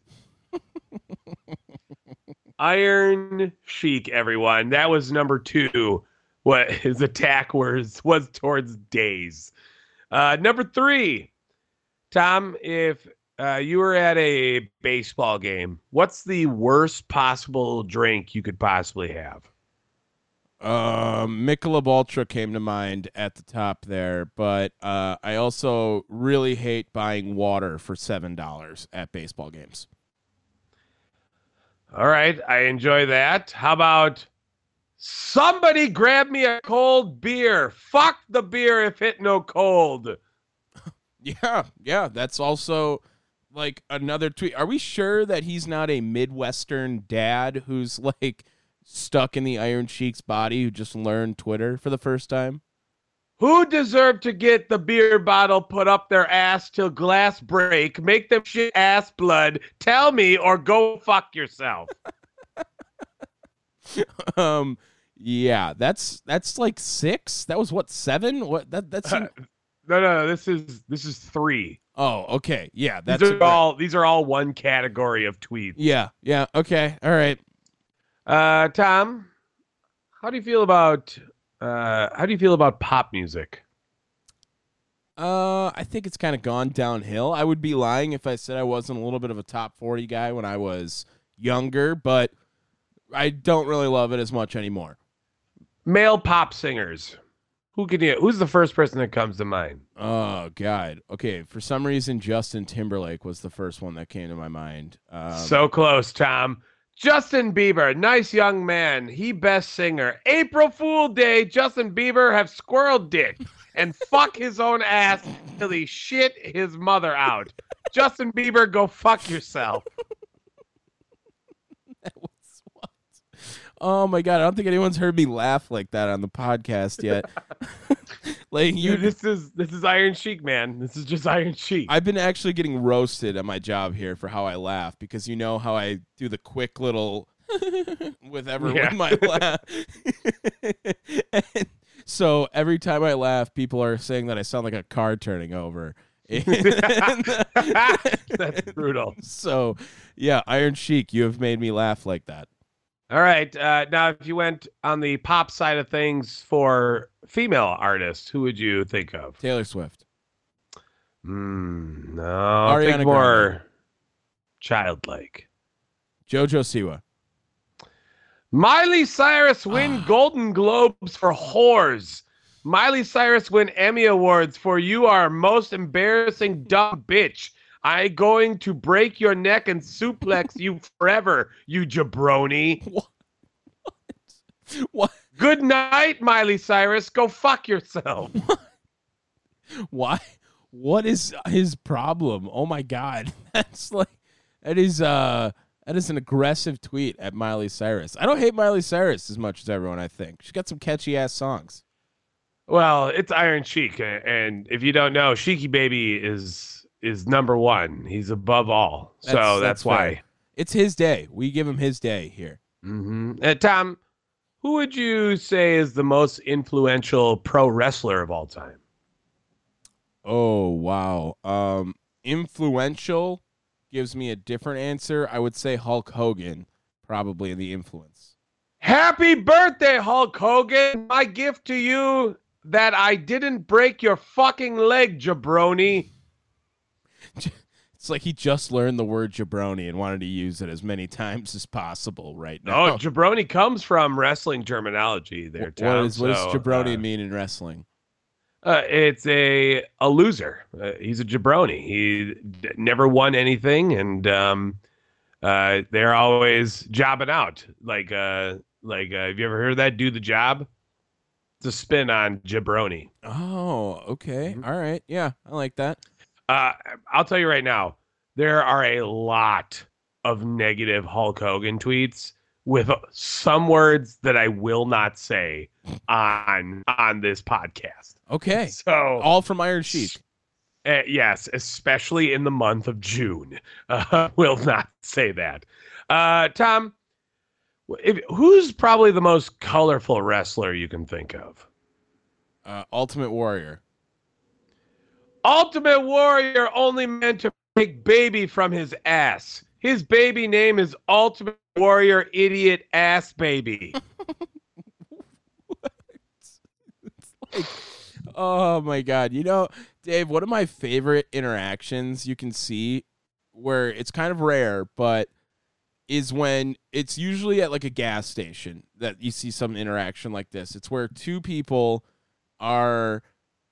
Iron Sheik, everyone. That was number two. What his attack was was towards days. Uh, number three, Tom. If uh, you were at a baseball game, what's the worst possible drink you could possibly have? Um, Michelob Ultra came to mind at the top there, but uh, I also really hate buying water for seven dollars at baseball games. All right, I enjoy that. How about somebody grab me a cold beer? Fuck the beer if it no cold. Yeah, yeah, that's also like another tweet. Are we sure that he's not a Midwestern dad who's like stuck in the Iron Sheik's body who just learned Twitter for the first time? Who deserved to get the beer bottle put up their ass till glass break? Make them shit ass blood. Tell me or go fuck yourself. um, yeah, that's that's like six. That was what seven? What that that's No, no, no. This is this is three. Oh, okay. Yeah, that's these are all these are all one category of tweets. Yeah, yeah. Okay. All right. Uh, Tom, how do you feel about uh, how do you feel about pop music? Uh, I think it's kind of gone downhill. I would be lying if I said I wasn't a little bit of a top 40 guy when I was younger, but I don't really love it as much anymore. Male pop singers. Who can you who's the first person that comes to mind? Oh god. Okay, for some reason Justin Timberlake was the first one that came to my mind. Um, so close, Tom. Justin Bieber, nice young man. He best singer. April Fool Day, Justin Bieber have squirrel dick and fuck his own ass till he shit his mother out. Justin Bieber, go fuck yourself. that was what? Oh my god, I don't think anyone's heard me laugh like that on the podcast yet. like you Dude, this is this is Iron Sheik, man. This is just Iron Sheik. I've been actually getting roasted at my job here for how I laugh because you know how I do the quick little with everyone Yeah. my laugh. and so every time I laugh, people are saying that I sound like a car turning over. That's brutal. so yeah, Iron Sheik, you have made me laugh like that. All right. Uh, now, if you went on the pop side of things for female artists, who would you think of? Taylor Swift. Mm, no, Ariana think more childlike. Jojo Siwa. Miley Cyrus win Golden Globes for whores. Miley Cyrus win Emmy Awards for you are most embarrassing dumb bitch. I going to break your neck and suplex you forever, you jabroni. What? What? Good night, Miley Cyrus. Go fuck yourself. What? Why? What is his problem? Oh my god, that's like that is uh that is an aggressive tweet at Miley Cyrus. I don't hate Miley Cyrus as much as everyone. I think she's got some catchy ass songs. Well, it's Iron uh, and if you don't know, Sheiky Baby is is number one. He's above all, so That's- that's, that's why. It's his day. We give him his day here. hmm Uh, Tom, who would you say is the most influential pro wrestler of all time? Oh wow. Um, influential gives me a different answer. I would say Hulk Hogan, probably in the influence. Happy birthday, Hulk Hogan! My gift to you that I didn't break your fucking leg, jabroni. It's like he just learned the word jabroni and wanted to use it as many times as possible right now. Oh, jabroni comes from wrestling terminology. There, Tom. what, is, what does so, jabroni uh, mean in wrestling? Uh, it's a a loser. Uh, he's a jabroni. He d- never won anything, and um, uh, they're always jobbing out. Like uh, like uh, have you ever heard of that? Do the job. It's a spin on jabroni. Oh, okay. Mm-hmm. All right. Yeah, I like that. Uh, I'll tell you right now, there are a lot of negative Hulk Hogan tweets with some words that I will not say on on this podcast. Okay. So All from Iron Sheik. Uh, yes, especially in the month of June. Uh, will not say that. Uh, Tom, if, who's probably the most colorful wrestler you can think of? Uh, Ultimate Warrior. Ultimate Warrior only meant to make baby from his ass. His baby name is Ultimate Warrior Idiot Ass Baby. Oh my god. You know, Dave, one of my favorite interactions you can see where it's kind of rare, but is when it's usually at like a gas station that you see some interaction like this. It's where two people are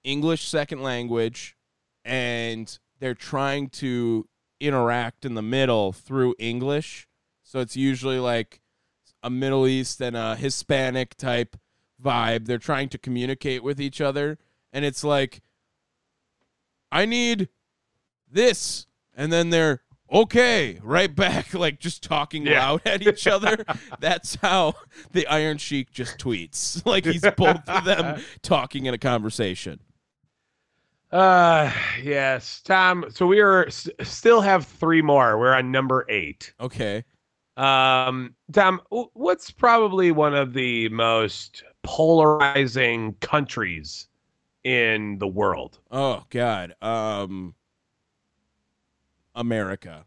English second language and they're trying to interact in the middle through English. So it's usually like a Middle East and a Hispanic type vibe. They're trying to communicate with each other. And it's like, I need this. And then they're okay, right back, like just talking Yeah. loud at each other. That's how the Iron Sheik just tweets. Like he's both of them talking in a conversation. Uh, yes, Tom. So we are s- still have three more. We're on number eight. Okay. Um, Tom, w- what's probably one of the most polarizing countries in the world? Oh God. Um America.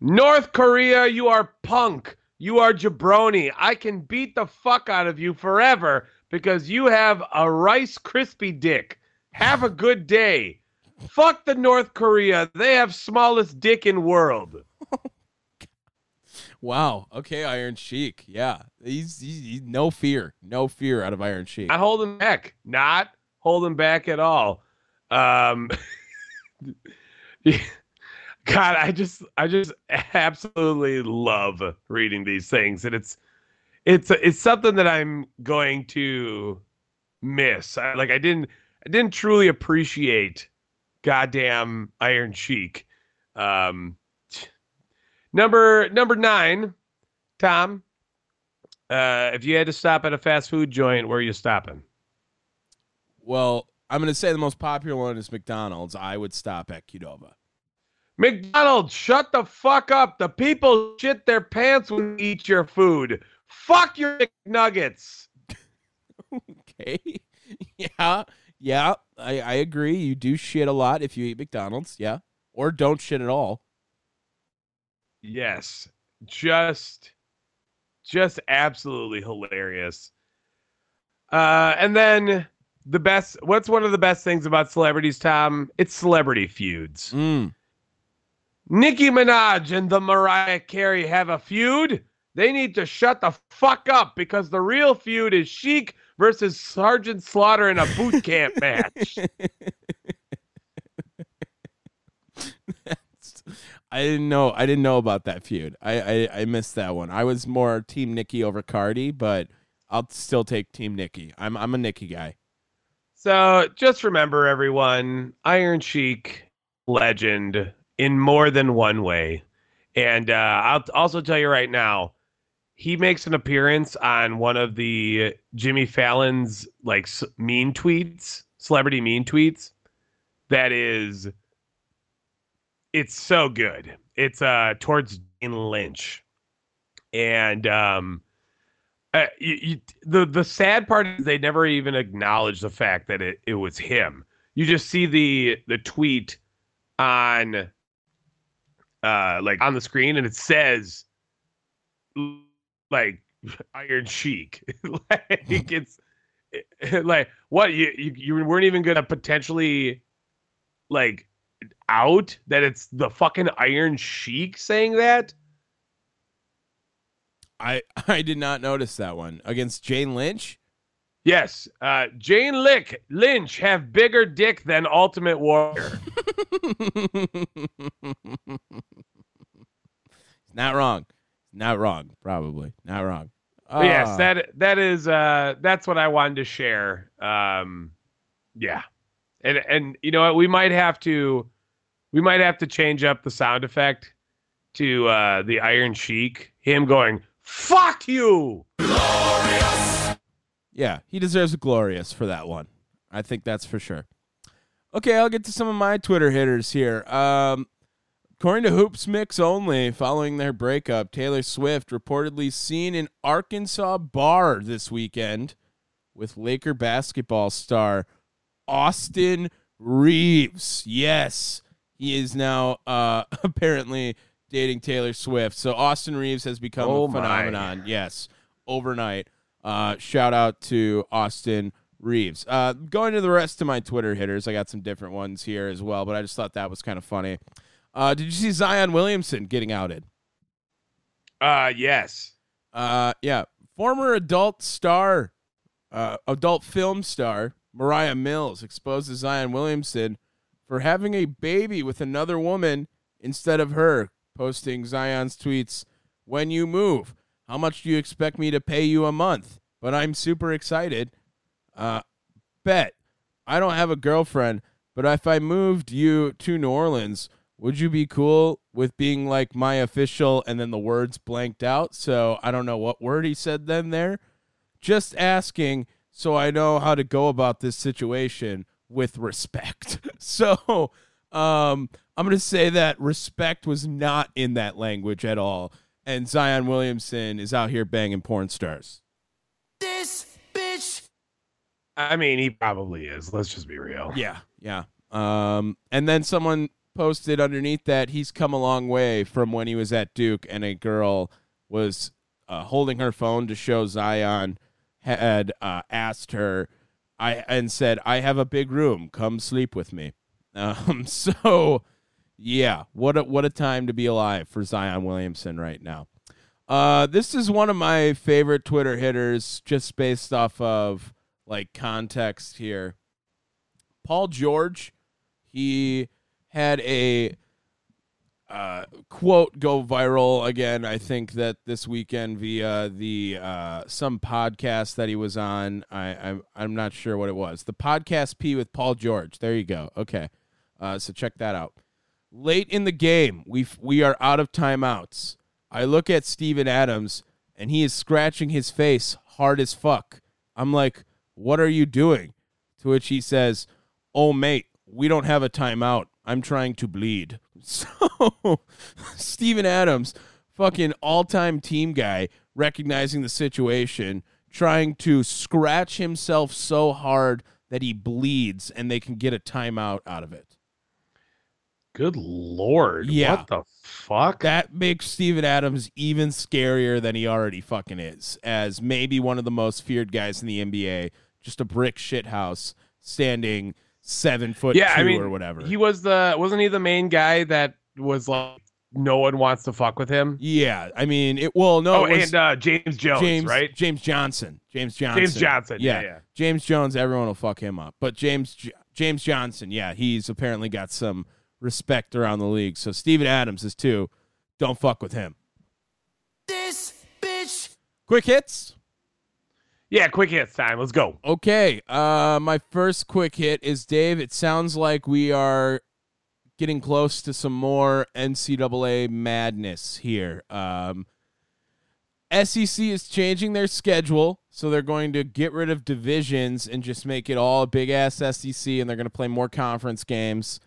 North Korea, you are punk. You are jabroni. I can beat the fuck out of you forever because you have a Rice Krispie dick. Have a good day. Fuck the North Korea. They have smallest dick in world. Wow. Okay, Iron Sheik. Yeah. He's, he's, he's no fear. No fear out of Iron Sheik. Not holding back. Not holding back at all. Um God, I just I just absolutely love reading these things. And it's it's it's something that I'm going to miss. I, like I didn't I didn't truly appreciate goddamn Iron Sheik. Um number number 9, Tom. Uh if you had to stop at a fast food joint, where are you stopping? Well, I'm gonna say the most popular one is McDonald's. I would stop at Qdoba. McDonald's, shut the fuck up. The people shit their pants when you eat your food. Fuck your McNuggets. okay. Yeah. Yeah. I, I agree. You do shit a lot if you eat McDonald's. Yeah. Or don't shit at all. Yes. Just just absolutely hilarious. Uh and then the best what's one of the best things about celebrities, Tom? It's celebrity feuds. Mm. Nicki Minaj and the Mariah Carey have a feud. They need to shut the fuck up because the real feud is Sheik versus Sergeant Slaughter in a boot camp match. I didn't know. I didn't know about that feud. I, I I missed that one. I was more Team Nicki over Cardi, but I'll still take Team Nicki. I'm I'm a Nicki guy. So just remember, everyone, Iron Sheik, legend in more than one way. And uh, I'll also tell you right now, he makes an appearance on one of the Jimmy Fallon's like mean tweets, celebrity mean tweets. That is, it's so good. It's uh towards Jane Lynch, and um, uh, you, you, the the sad part is they never even acknowledge the fact that it, it was him. You just see the the tweet on uh like on the screen and it says like Iron Sheik. like it's like what you, you you weren't even gonna potentially like out that it's the fucking Iron Sheik saying that. I I did not notice that one against Jane Lynch. Yes, uh, Jane Lick Lynch have bigger dick than Ultimate Warrior. not wrong. Not wrong. Probably not wrong. But yes, Ah. that that is uh that's what I wanted to share. Um yeah. And and you know what, we might have to we might have to change up the sound effect to uh the Iron Sheik, him going, "Fuck you." Yeah, he deserves a glorious for that one. I think that's for sure. Okay, I'll get to some of my Twitter hitters here. Um, according to Hoops Mix only, following their breakup, Taylor Swift reportedly seen in Arkansas bar this weekend with Laker basketball star Austin Reaves. Yes, he is now uh, apparently dating Taylor Swift. So Austin Reaves has become Oh a my. phenomenon. Yes, overnight. Uh, shout out to Austin Reaves. Uh, going to the rest of my Twitter hitters, I got some different ones here as well, but I just thought that was kind of funny. Uh, did you see Zion Williamson getting outed? Uh yes. Uh, yeah, former adult star, uh, adult film star Mariah Mills exposes Zion Williamson for having a baby with another woman instead of her, posting Zion's tweets, "When you move, how much do you expect me to pay you a month?" But I'm super excited. Uh, bet I don't have a girlfriend, but if I moved you to New Orleans, would you be cool with being like my official and then the words blanked out? So I don't know what word he said then there. Just asking so I know how to go about this situation with respect. so um I'm going to say that respect was not in that language at all. And Zion Williamson is out here banging porn stars. This bitch. I mean, he probably is. Let's just be real. Yeah, yeah. Um, and then someone posted underneath that he's come a long way from when he was at Duke, and a girl was uh, holding her phone to show Zion had uh, asked her, I and said, "I have a big room. Come sleep with me." Um, so yeah, what a what a time to be alive for Zion Williamson right now. Uh, this is one of my favorite Twitter hitters, just based off of like context here. Paul George, he had a uh, quote go viral again. I think that this weekend via the uh, some podcast that he was on. I, I'm I'm not sure what it was. The podcast P with Paul George. There you go. Okay, uh, so check that out. Late in the game, we we are out of timeouts. I look at Steven Adams and he is scratching his face hard as fuck. I'm like, "What are you doing?" To which he says, "Oh mate, we don't have a timeout. I'm trying to bleed." So, Steven Adams, fucking all-time team guy, recognizing the situation, trying to scratch himself so hard that he bleeds and they can get a timeout out of it. Good lord. Yeah. What the fuck? That makes Steven Adams even scarier than he already fucking is, as maybe one of the most feared guys in the NBA, just a brick shit house standing seven foot yeah, two I mean, or whatever. He was the wasn't he the main guy that was like no one wants to fuck with him? yeah, I mean it. Well, no, oh, it was and uh, James Jones, James right? James Johnson. James Johnson. James Johnson. Yeah, yeah. James Jones. Everyone will fuck him up, but James J- James Johnson. Yeah, he's apparently got some respect around the league. So Steven Adams is too. Don't fuck with him. This bitch. Quick hits. Yeah, quick hits time. Let's go. Okay. Uh, my first quick hit is Dave. It sounds like we are getting close to some more NCAA madness here. Um, SEC is changing their schedule, so they're going to get rid of divisions and just make it all a big ass SEC, and they're going to play more conference games.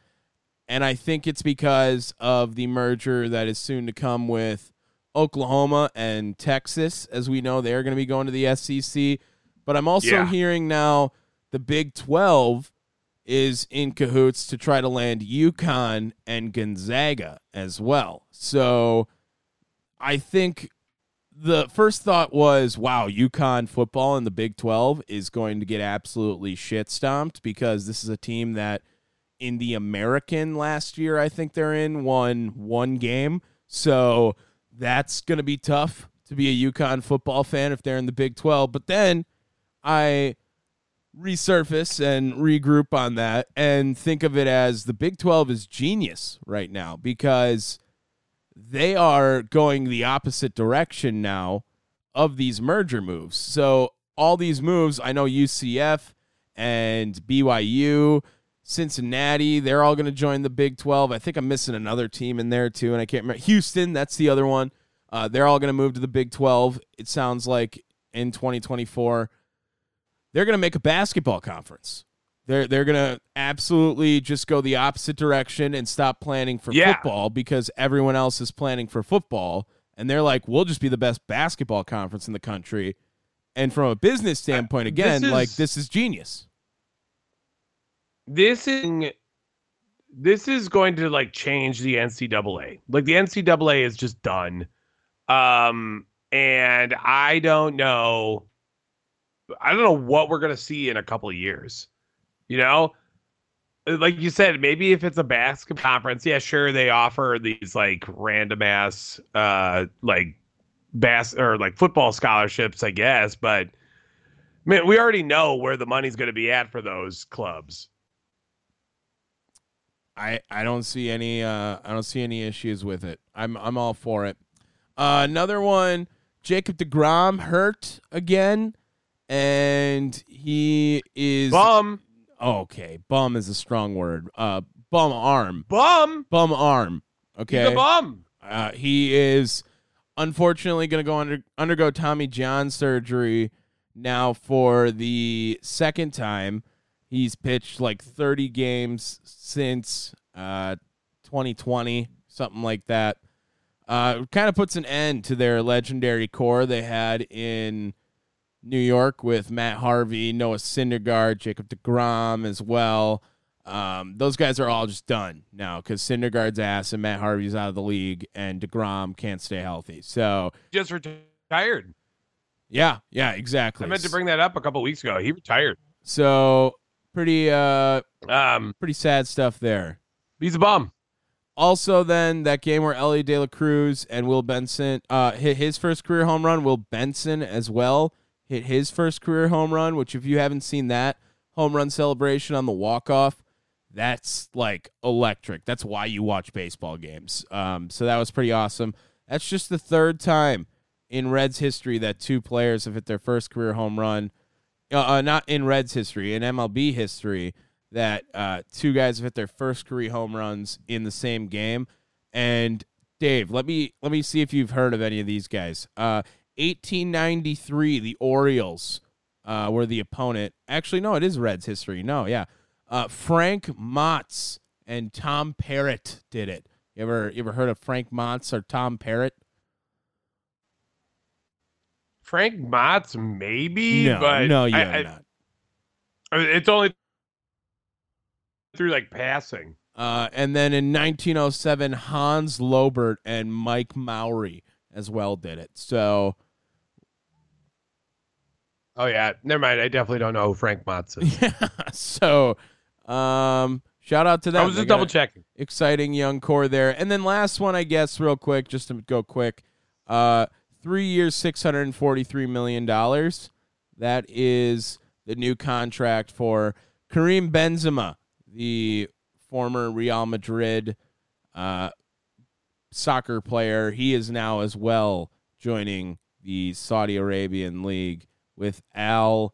And I think it's because of the merger that is soon to come with Oklahoma and Texas. As we know, they're going to be going to the SEC. But I'm also Yeah. hearing now the Big 12 is in cahoots to try to land UConn and Gonzaga as well. So I think the first thought was, wow, UConn football in the Big 12 is going to get absolutely shit stomped because this is a team that in the American last year, I think they're in, won one game. So that's going to be tough to be a UConn football fan if they're in the Big 12. But then I resurface and regroup on that and think of it as the Big 12 is genius right now because they are going the opposite direction now of these merger moves. So all these moves, I know UCF and BYU, Cincinnati, they're all going to join the Big 12. I think I'm missing another team in there too, and I can't remember. Houston, that's the other one. Uh, they're all going to move to the Big 12. It sounds like in 2024 they're going to make a basketball conference. They're they're going to absolutely just go the opposite direction and stop planning for Yeah. football because everyone else is planning for football and they're like we'll just be the best basketball conference in the country. And from a business standpoint again, is- like this is genius. This is this is going to like change the NCAA. Like the NCAA is just done. Um and I don't know I don't know what we're to see in a couple of years. You know? Like you said, maybe if it's a basketball conference, yeah, sure they offer these like random ass uh like bass or like football scholarships, I guess, but man, we already know where the money's to be at for those clubs. I I don't see any uh I don't see any issues with it. I'm I'm all for it. Uh, another one, Jacob Degrom hurt again, and he is Bum, okay. Bum is a strong word. Uh, bum arm, bum, bum arm. Okay, he's a bum. uh, he is unfortunately going to go under undergo Tommy John surgery now for the second time. He's pitched like 30 games since uh, 2020, something like that. Uh, kind of puts an end to their legendary core they had in New York with Matt Harvey, Noah Syndergaard, Jacob DeGrom as well. Um, those guys are all just done now because Syndergaard's ass and Matt Harvey's out of the league, and Degrom can't stay healthy. So Just retired. yeah, yeah, exactly. I meant to bring that up a couple weeks ago. He retired. So pretty, uh, Um, pretty sad stuff there. he's a bum. Also, then that game where Elly De La Cruz and Will Benson uh, hit his first career home run. Will Benson as well hit his first career home run. Which, if you haven't seen that home run celebration on the walk off, that's like electric. That's why you watch baseball games. Um, so that was pretty awesome. That's just the third time in Reds history that two players have hit their first career home run. Uh, uh, not in Reds history, in MLB history, that uh, two guys have hit their first career home runs in the same game. And Dave, let me let me see if you've heard of any of these guys. Uh, 1893, the Orioles uh, were the opponent. Actually, no, it is Reds history. No, yeah, uh, Frank Motz and Tom Parrott did it. You ever you ever heard of Frank Motz or Tom Parrott? Frank Motz, maybe, No, but no, you I- I- not. It's only through like passing. Uh, and then in 1907, Hans Lobert and Mike Mowrey as well did it. So Oh yeah, never mind. I definitely don't know who Frank Motz is. yeah, so um, shout out to them. I was just double checking. Exciting young core there. And then last one, I guess, real quick, just to go quick. Uh, three years, six hundred and forty-three million dollars. That is the new contract for Karim Benzema, the former Real Madrid uh, soccer player. He is now as well joining the Saudi Arabian league with Al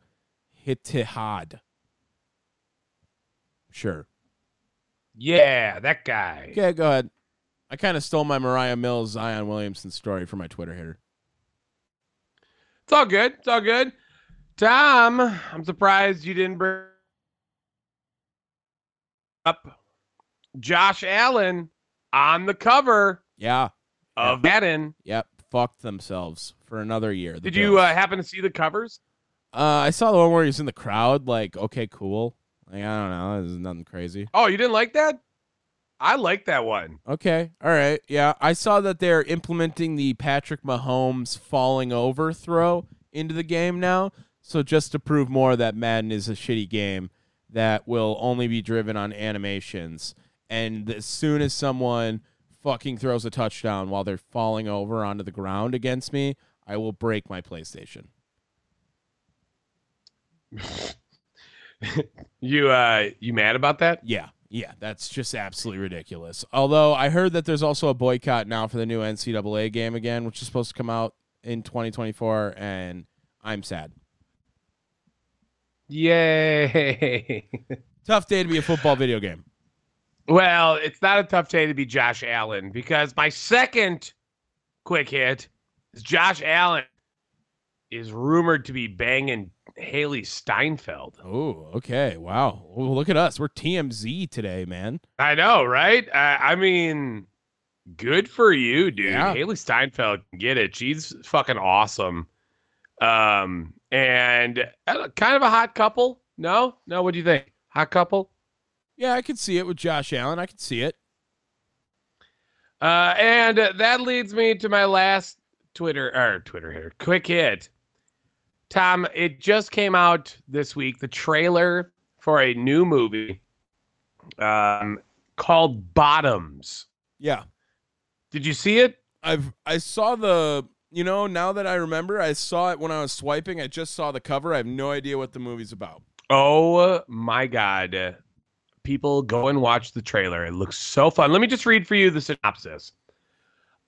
Ittihad. Sure. Yeah, that guy. Okay, go ahead. I kind of stole my Moriah Mills Zion Williamson story from my Twitter hitter. It's all good. It's all good. Tom, I'm surprised you didn't bring up Josh Allen on the cover Yeah. of Madden. Yep. Fucked themselves for another year. Did you uh, happen to see the covers? Uh, I saw the one where he's in the crowd. Like, okay, cool. Like, I don't know. This is nothing crazy. Oh, you didn't like that? I like that one. Okay. All right. Yeah. I saw that they're implementing the Patrick Mahomes falling over throw into the game now. So just to prove more that Madden is a shitty game that will only be driven on animations. And as soon as someone fucking throws a touchdown while they're falling over onto the ground against me, I will break my PlayStation. You uh you mad about that? Yeah. Yeah, that's just absolutely ridiculous. Although I heard that there's also a boycott now for the new NCAA game again, which is supposed to come out in 2024, and I'm sad. Yay. Tough day to be a football video game. well, it's not a tough day to be Josh Allen because my second quick hit is Josh Allen is rumored to be banging Hailee Steinfeld. Oh, okay. Wow. Well, look at us. We're TMZ today, man. I know, right? Uh, I mean, good for you, dude. Yeah. Hailee Steinfeld get it. She's fucking awesome. Um, and uh, kind of a hot couple. No, no. What do you think? Hot couple. Yeah, I could see it with Josh Allen. I could see it. Uh, and that leads me to my last Twitter or Twitter here. Quick hit. Tom, it just came out this week, the trailer for a new movie um, called Bottoms. Yeah. Did you see it? I've I saw the you know, now that I remember, I saw it when I was swiping. I just saw the cover. I have no idea what the movie's about. Oh my God. People go and watch the trailer. It looks so fun. Let me just read for you the synopsis.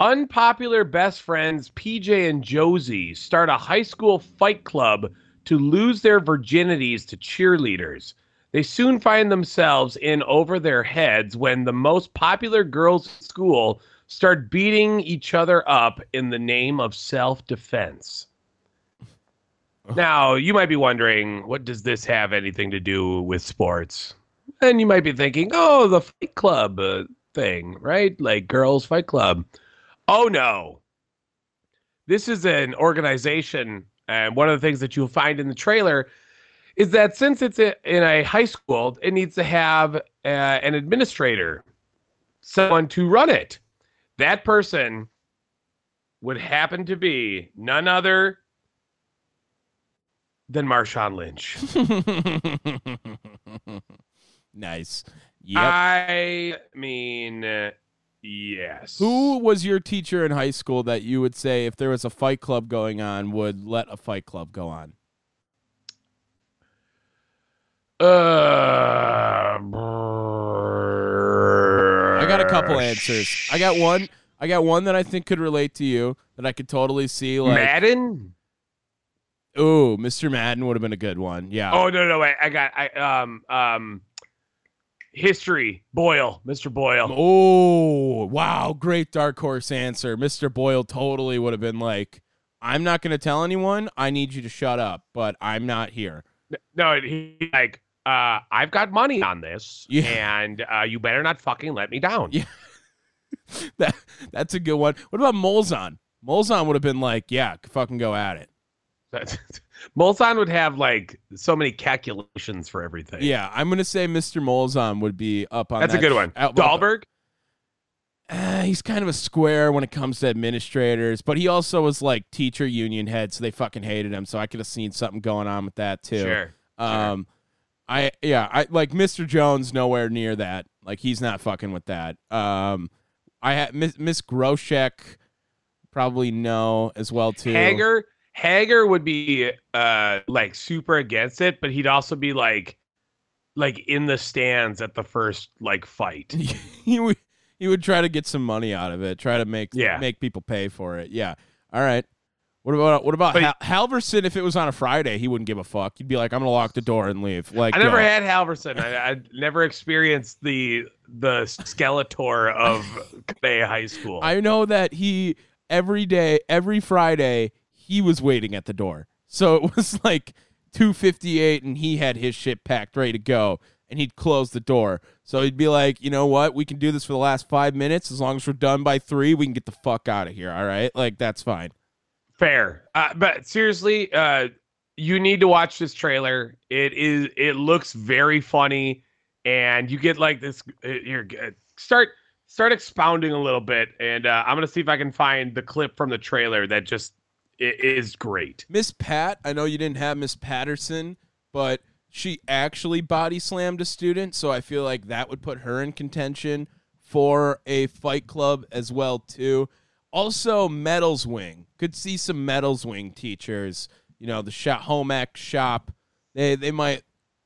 Unpopular best friends PJ and Josie start a high school fight club to lose their virginities to cheerleaders. They soon find themselves in over their heads when the most popular girls at school start beating each other up in the name of self defense. Now, you might be wondering, what does this have anything to do with sports? And you might be thinking, oh, the fight club uh, thing, right? Like girls' fight club. Oh, no. This is an organization And one of the things that you'll find in the trailer is that since it's a, in a high school, it needs to have uh, an administrator, someone to run it. That person would happen to be none other than Marshawn Lynch. nice. Yep. I mean, uh, yes. Who was your teacher in high school that you would say, if there was a fight club going on, would let a fight club go on? Uh, I got a couple answers. I got one. I got one that I think could relate to you that I could totally see. Like, Madden. ooh, Mr. Madden would have been a good one. Yeah. Oh no no wait I got I um um history Boyle Mr. Boyle. Oh, wow. Great dark horse answer. Mr. Boyle totally would have been like, I'm not going to tell anyone. I need you to shut up, but I'm not here. No he like uh I've got money on this Yeah. and uh you better not fucking let me down. Yeah. That That's a good one. What about Molzon? Molzon would have been like, yeah, fucking go at it. Molzon would have like so many calculations for everything. Yeah, I'm going to say Mr. Molzon would be up on That's a good one. out- Dahlberg. Uh, he's kind of a square when it comes to administrators, but he also was like teacher union head, so they fucking hated him. So I could have seen something going on with that too. Sure. Um, I yeah, I like Mr. Jones nowhere near that. Like he's not fucking with that. Um, I had Miss Miss Groshek, probably no as well too. Hager Hager would be uh like super against it, but he'd also be like like in the stands at the first like fight. he would he would try to get some money out of it, try to make Yeah. make people pay for it. Yeah. All right. What about what about Hal- Halverson? If it was on a Friday, he wouldn't give a fuck. He'd be like, "I'm gonna lock the door and leave." Like I never go. had Halverson. I, I never experienced the the Skeletor of Bay High School. I know that he every day, every Friday, he was waiting at the door. So it was like 258 and he had his shit packed ready to go and he'd close the door. So he'd be like, "You know what? We can do this for the last 5 minutes as long as we're done by 3, we can get the fuck out of here, all right? Like that's fine." Fair, uh, but seriously, uh, you need to watch this trailer. It is. It looks very funny, and you get like this. you're uh, start start expounding a little bit, and uh, I'm gonna see if I can find the clip from the trailer that just is great. Miss Pat, I know you didn't have Miss Patterson, but she actually body slammed a student, so I feel like that would put her in contention for a fight club as well too. Also, Metals Wing could see some Metals Wing teachers. You know, the shop, home ec shop. They they might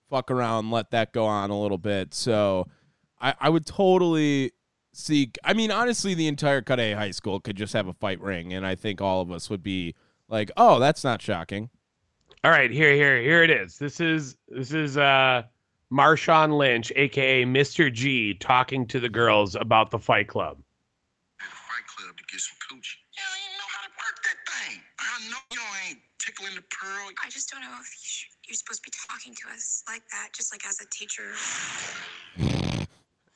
fuck around, let that go on a little bit. So, I I would totally see. I mean, honestly, the entire Cut A high school could just have a fight ring, and I think all of us would be like, oh, that's not shocking. All right, here, here, here it is. This is this is uh Marshawn Lynch, aka Mr. G, talking to the girls about the Fight Club. Fight Club to get some coochie. You don't even know how to work that thing. I know you ain't tickling the pearl. I just don't know if you sh- you're supposed to be talking to us like that, just like as a teacher.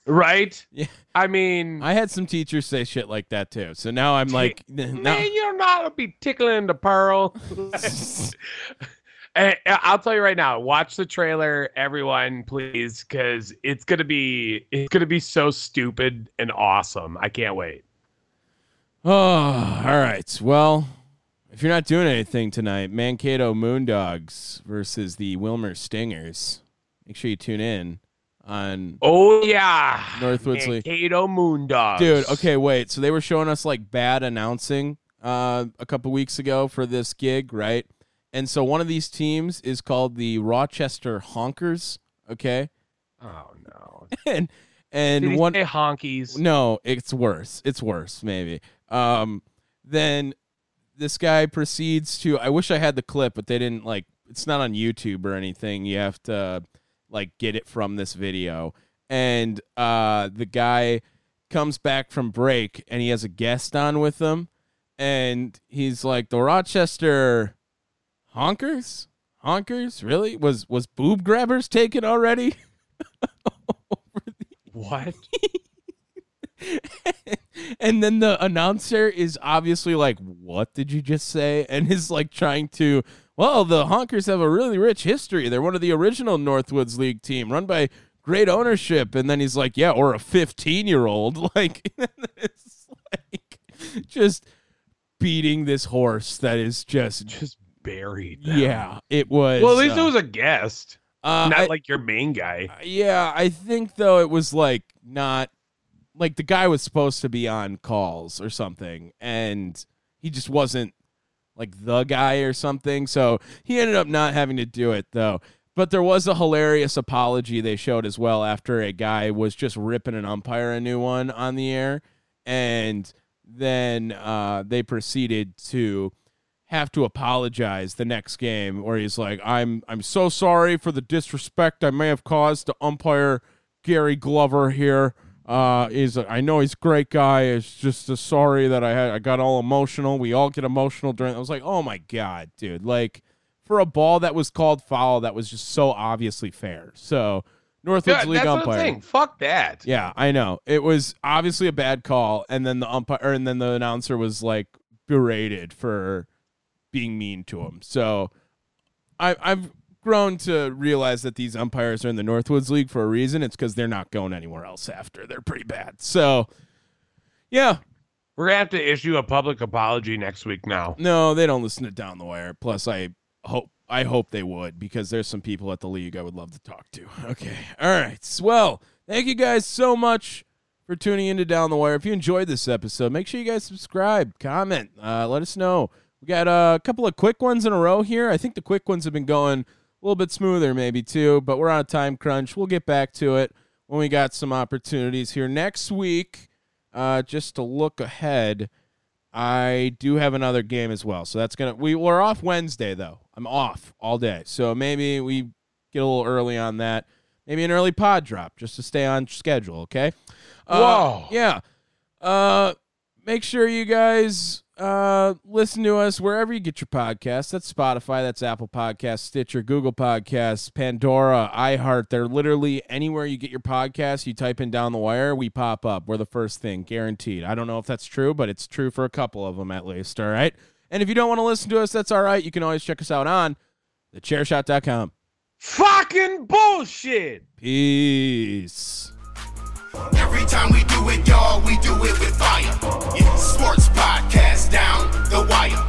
Right? Yeah. I mean, I had some teachers say shit like that too. So now I'm like, man, you don't know how to be tickling the pearl. I'll tell you right now. Watch the trailer, everyone, please, because it's gonna be it's gonna be so stupid and awesome. I can't wait. oh, all right. Well, if you're not doing anything tonight, Mankato Moondogs versus the Willmar Stingers. Make sure you tune in on Oh yeah, Northwoods League. Mankato Moondogs, Dude, okay, wait. So they were showing us like bad announcing uh, a couple weeks ago for this gig, right? And so one of these teams is called the Rochester Honkers, okay? Oh no, and and one say honkies? no, it's worse. It's worse, maybe. Um, then this guy proceeds to. I wish I had the clip, but they didn't like. It's not on YouTube or anything. You have to like get it from this video. And uh, the guy comes back from break, and he has a guest on with him, and he's like, "The Rochester honkers, honkers, really was was boob grabbers taken already." What? and then the announcer is obviously like, what did you just say? And is like trying to, well, the Honkers have a really rich history. They're one of the original Northwoods League team run by great ownership. And then he's like, yeah, or a 15 year old. Like, it's like just beating this horse that is just, Just buried. them. yeah, it was. Well, at least uh, it was a guest, uh, not I- like your main guy. Yeah, I think though it was like not like the guy was supposed to be on calls or something, and he just wasn't like the guy or something. So he ended up not having to do it though. But there was a hilarious apology they showed as well after a guy was just ripping an umpire a new one on the air, and then uh, they proceeded to have to apologize the next game where he's like I'm I'm so sorry for the disrespect I may have caused to umpire Gary Glover here. Uh is I know he's a great guy. It's just uh, sorry that I had I got all emotional. We all get emotional during I was like, "Oh my god, dude." Like for a ball that was called foul that was just so obviously fair. So Northwoods Yeah, League that's what I'm umpire. Fuck that. Yeah, I know. It was obviously a bad call, and then the umpire and then the announcer was like berated for being mean to him. So I, I've grown to realize that these umpires are in the Northwoods League for a reason. It's because they're not going anywhere else after. They're pretty bad. So yeah, We're gonna have to issue a public apology next week now. no, they don't listen to Down the Wire. Plus, I hope I hope they would because there's some people at the league I would love to talk to. Okay, all right. Well, thank you guys so much for tuning into Down the Wire. If you enjoyed this episode, make sure you guys subscribe, comment, uh, let us know. We got a couple of quick ones in a row here. I think the quick ones have been going a little bit smoother, maybe too, but we're on a time crunch. We'll get back to it when we got some opportunities here next week. Uh, just to look ahead, I do have another game as well. So that's gonna we we're off Wednesday though. I'm off all day. So maybe we get a little early on that. Maybe an early pod drop just to stay on schedule, okay? Uh, Whoa. Yeah. Uh make sure you guys uh listen to us wherever you get your podcasts. That's Spotify, that's Apple Podcasts, Stitcher, Google Podcasts, Pandora, iHeart. They're literally anywhere you get your podcasts, you type in down the wire, we pop up. We're the first thing, guaranteed. I don't know if that's true, but it's true for a couple of them at least, all right? And if you don't want to listen to us, that's all right. You can always check us out on thechairshot.com. Fucking bullshit. Peace. Every time we do it, y'all, we do it with fire. Yeah, sports podcast down the wire.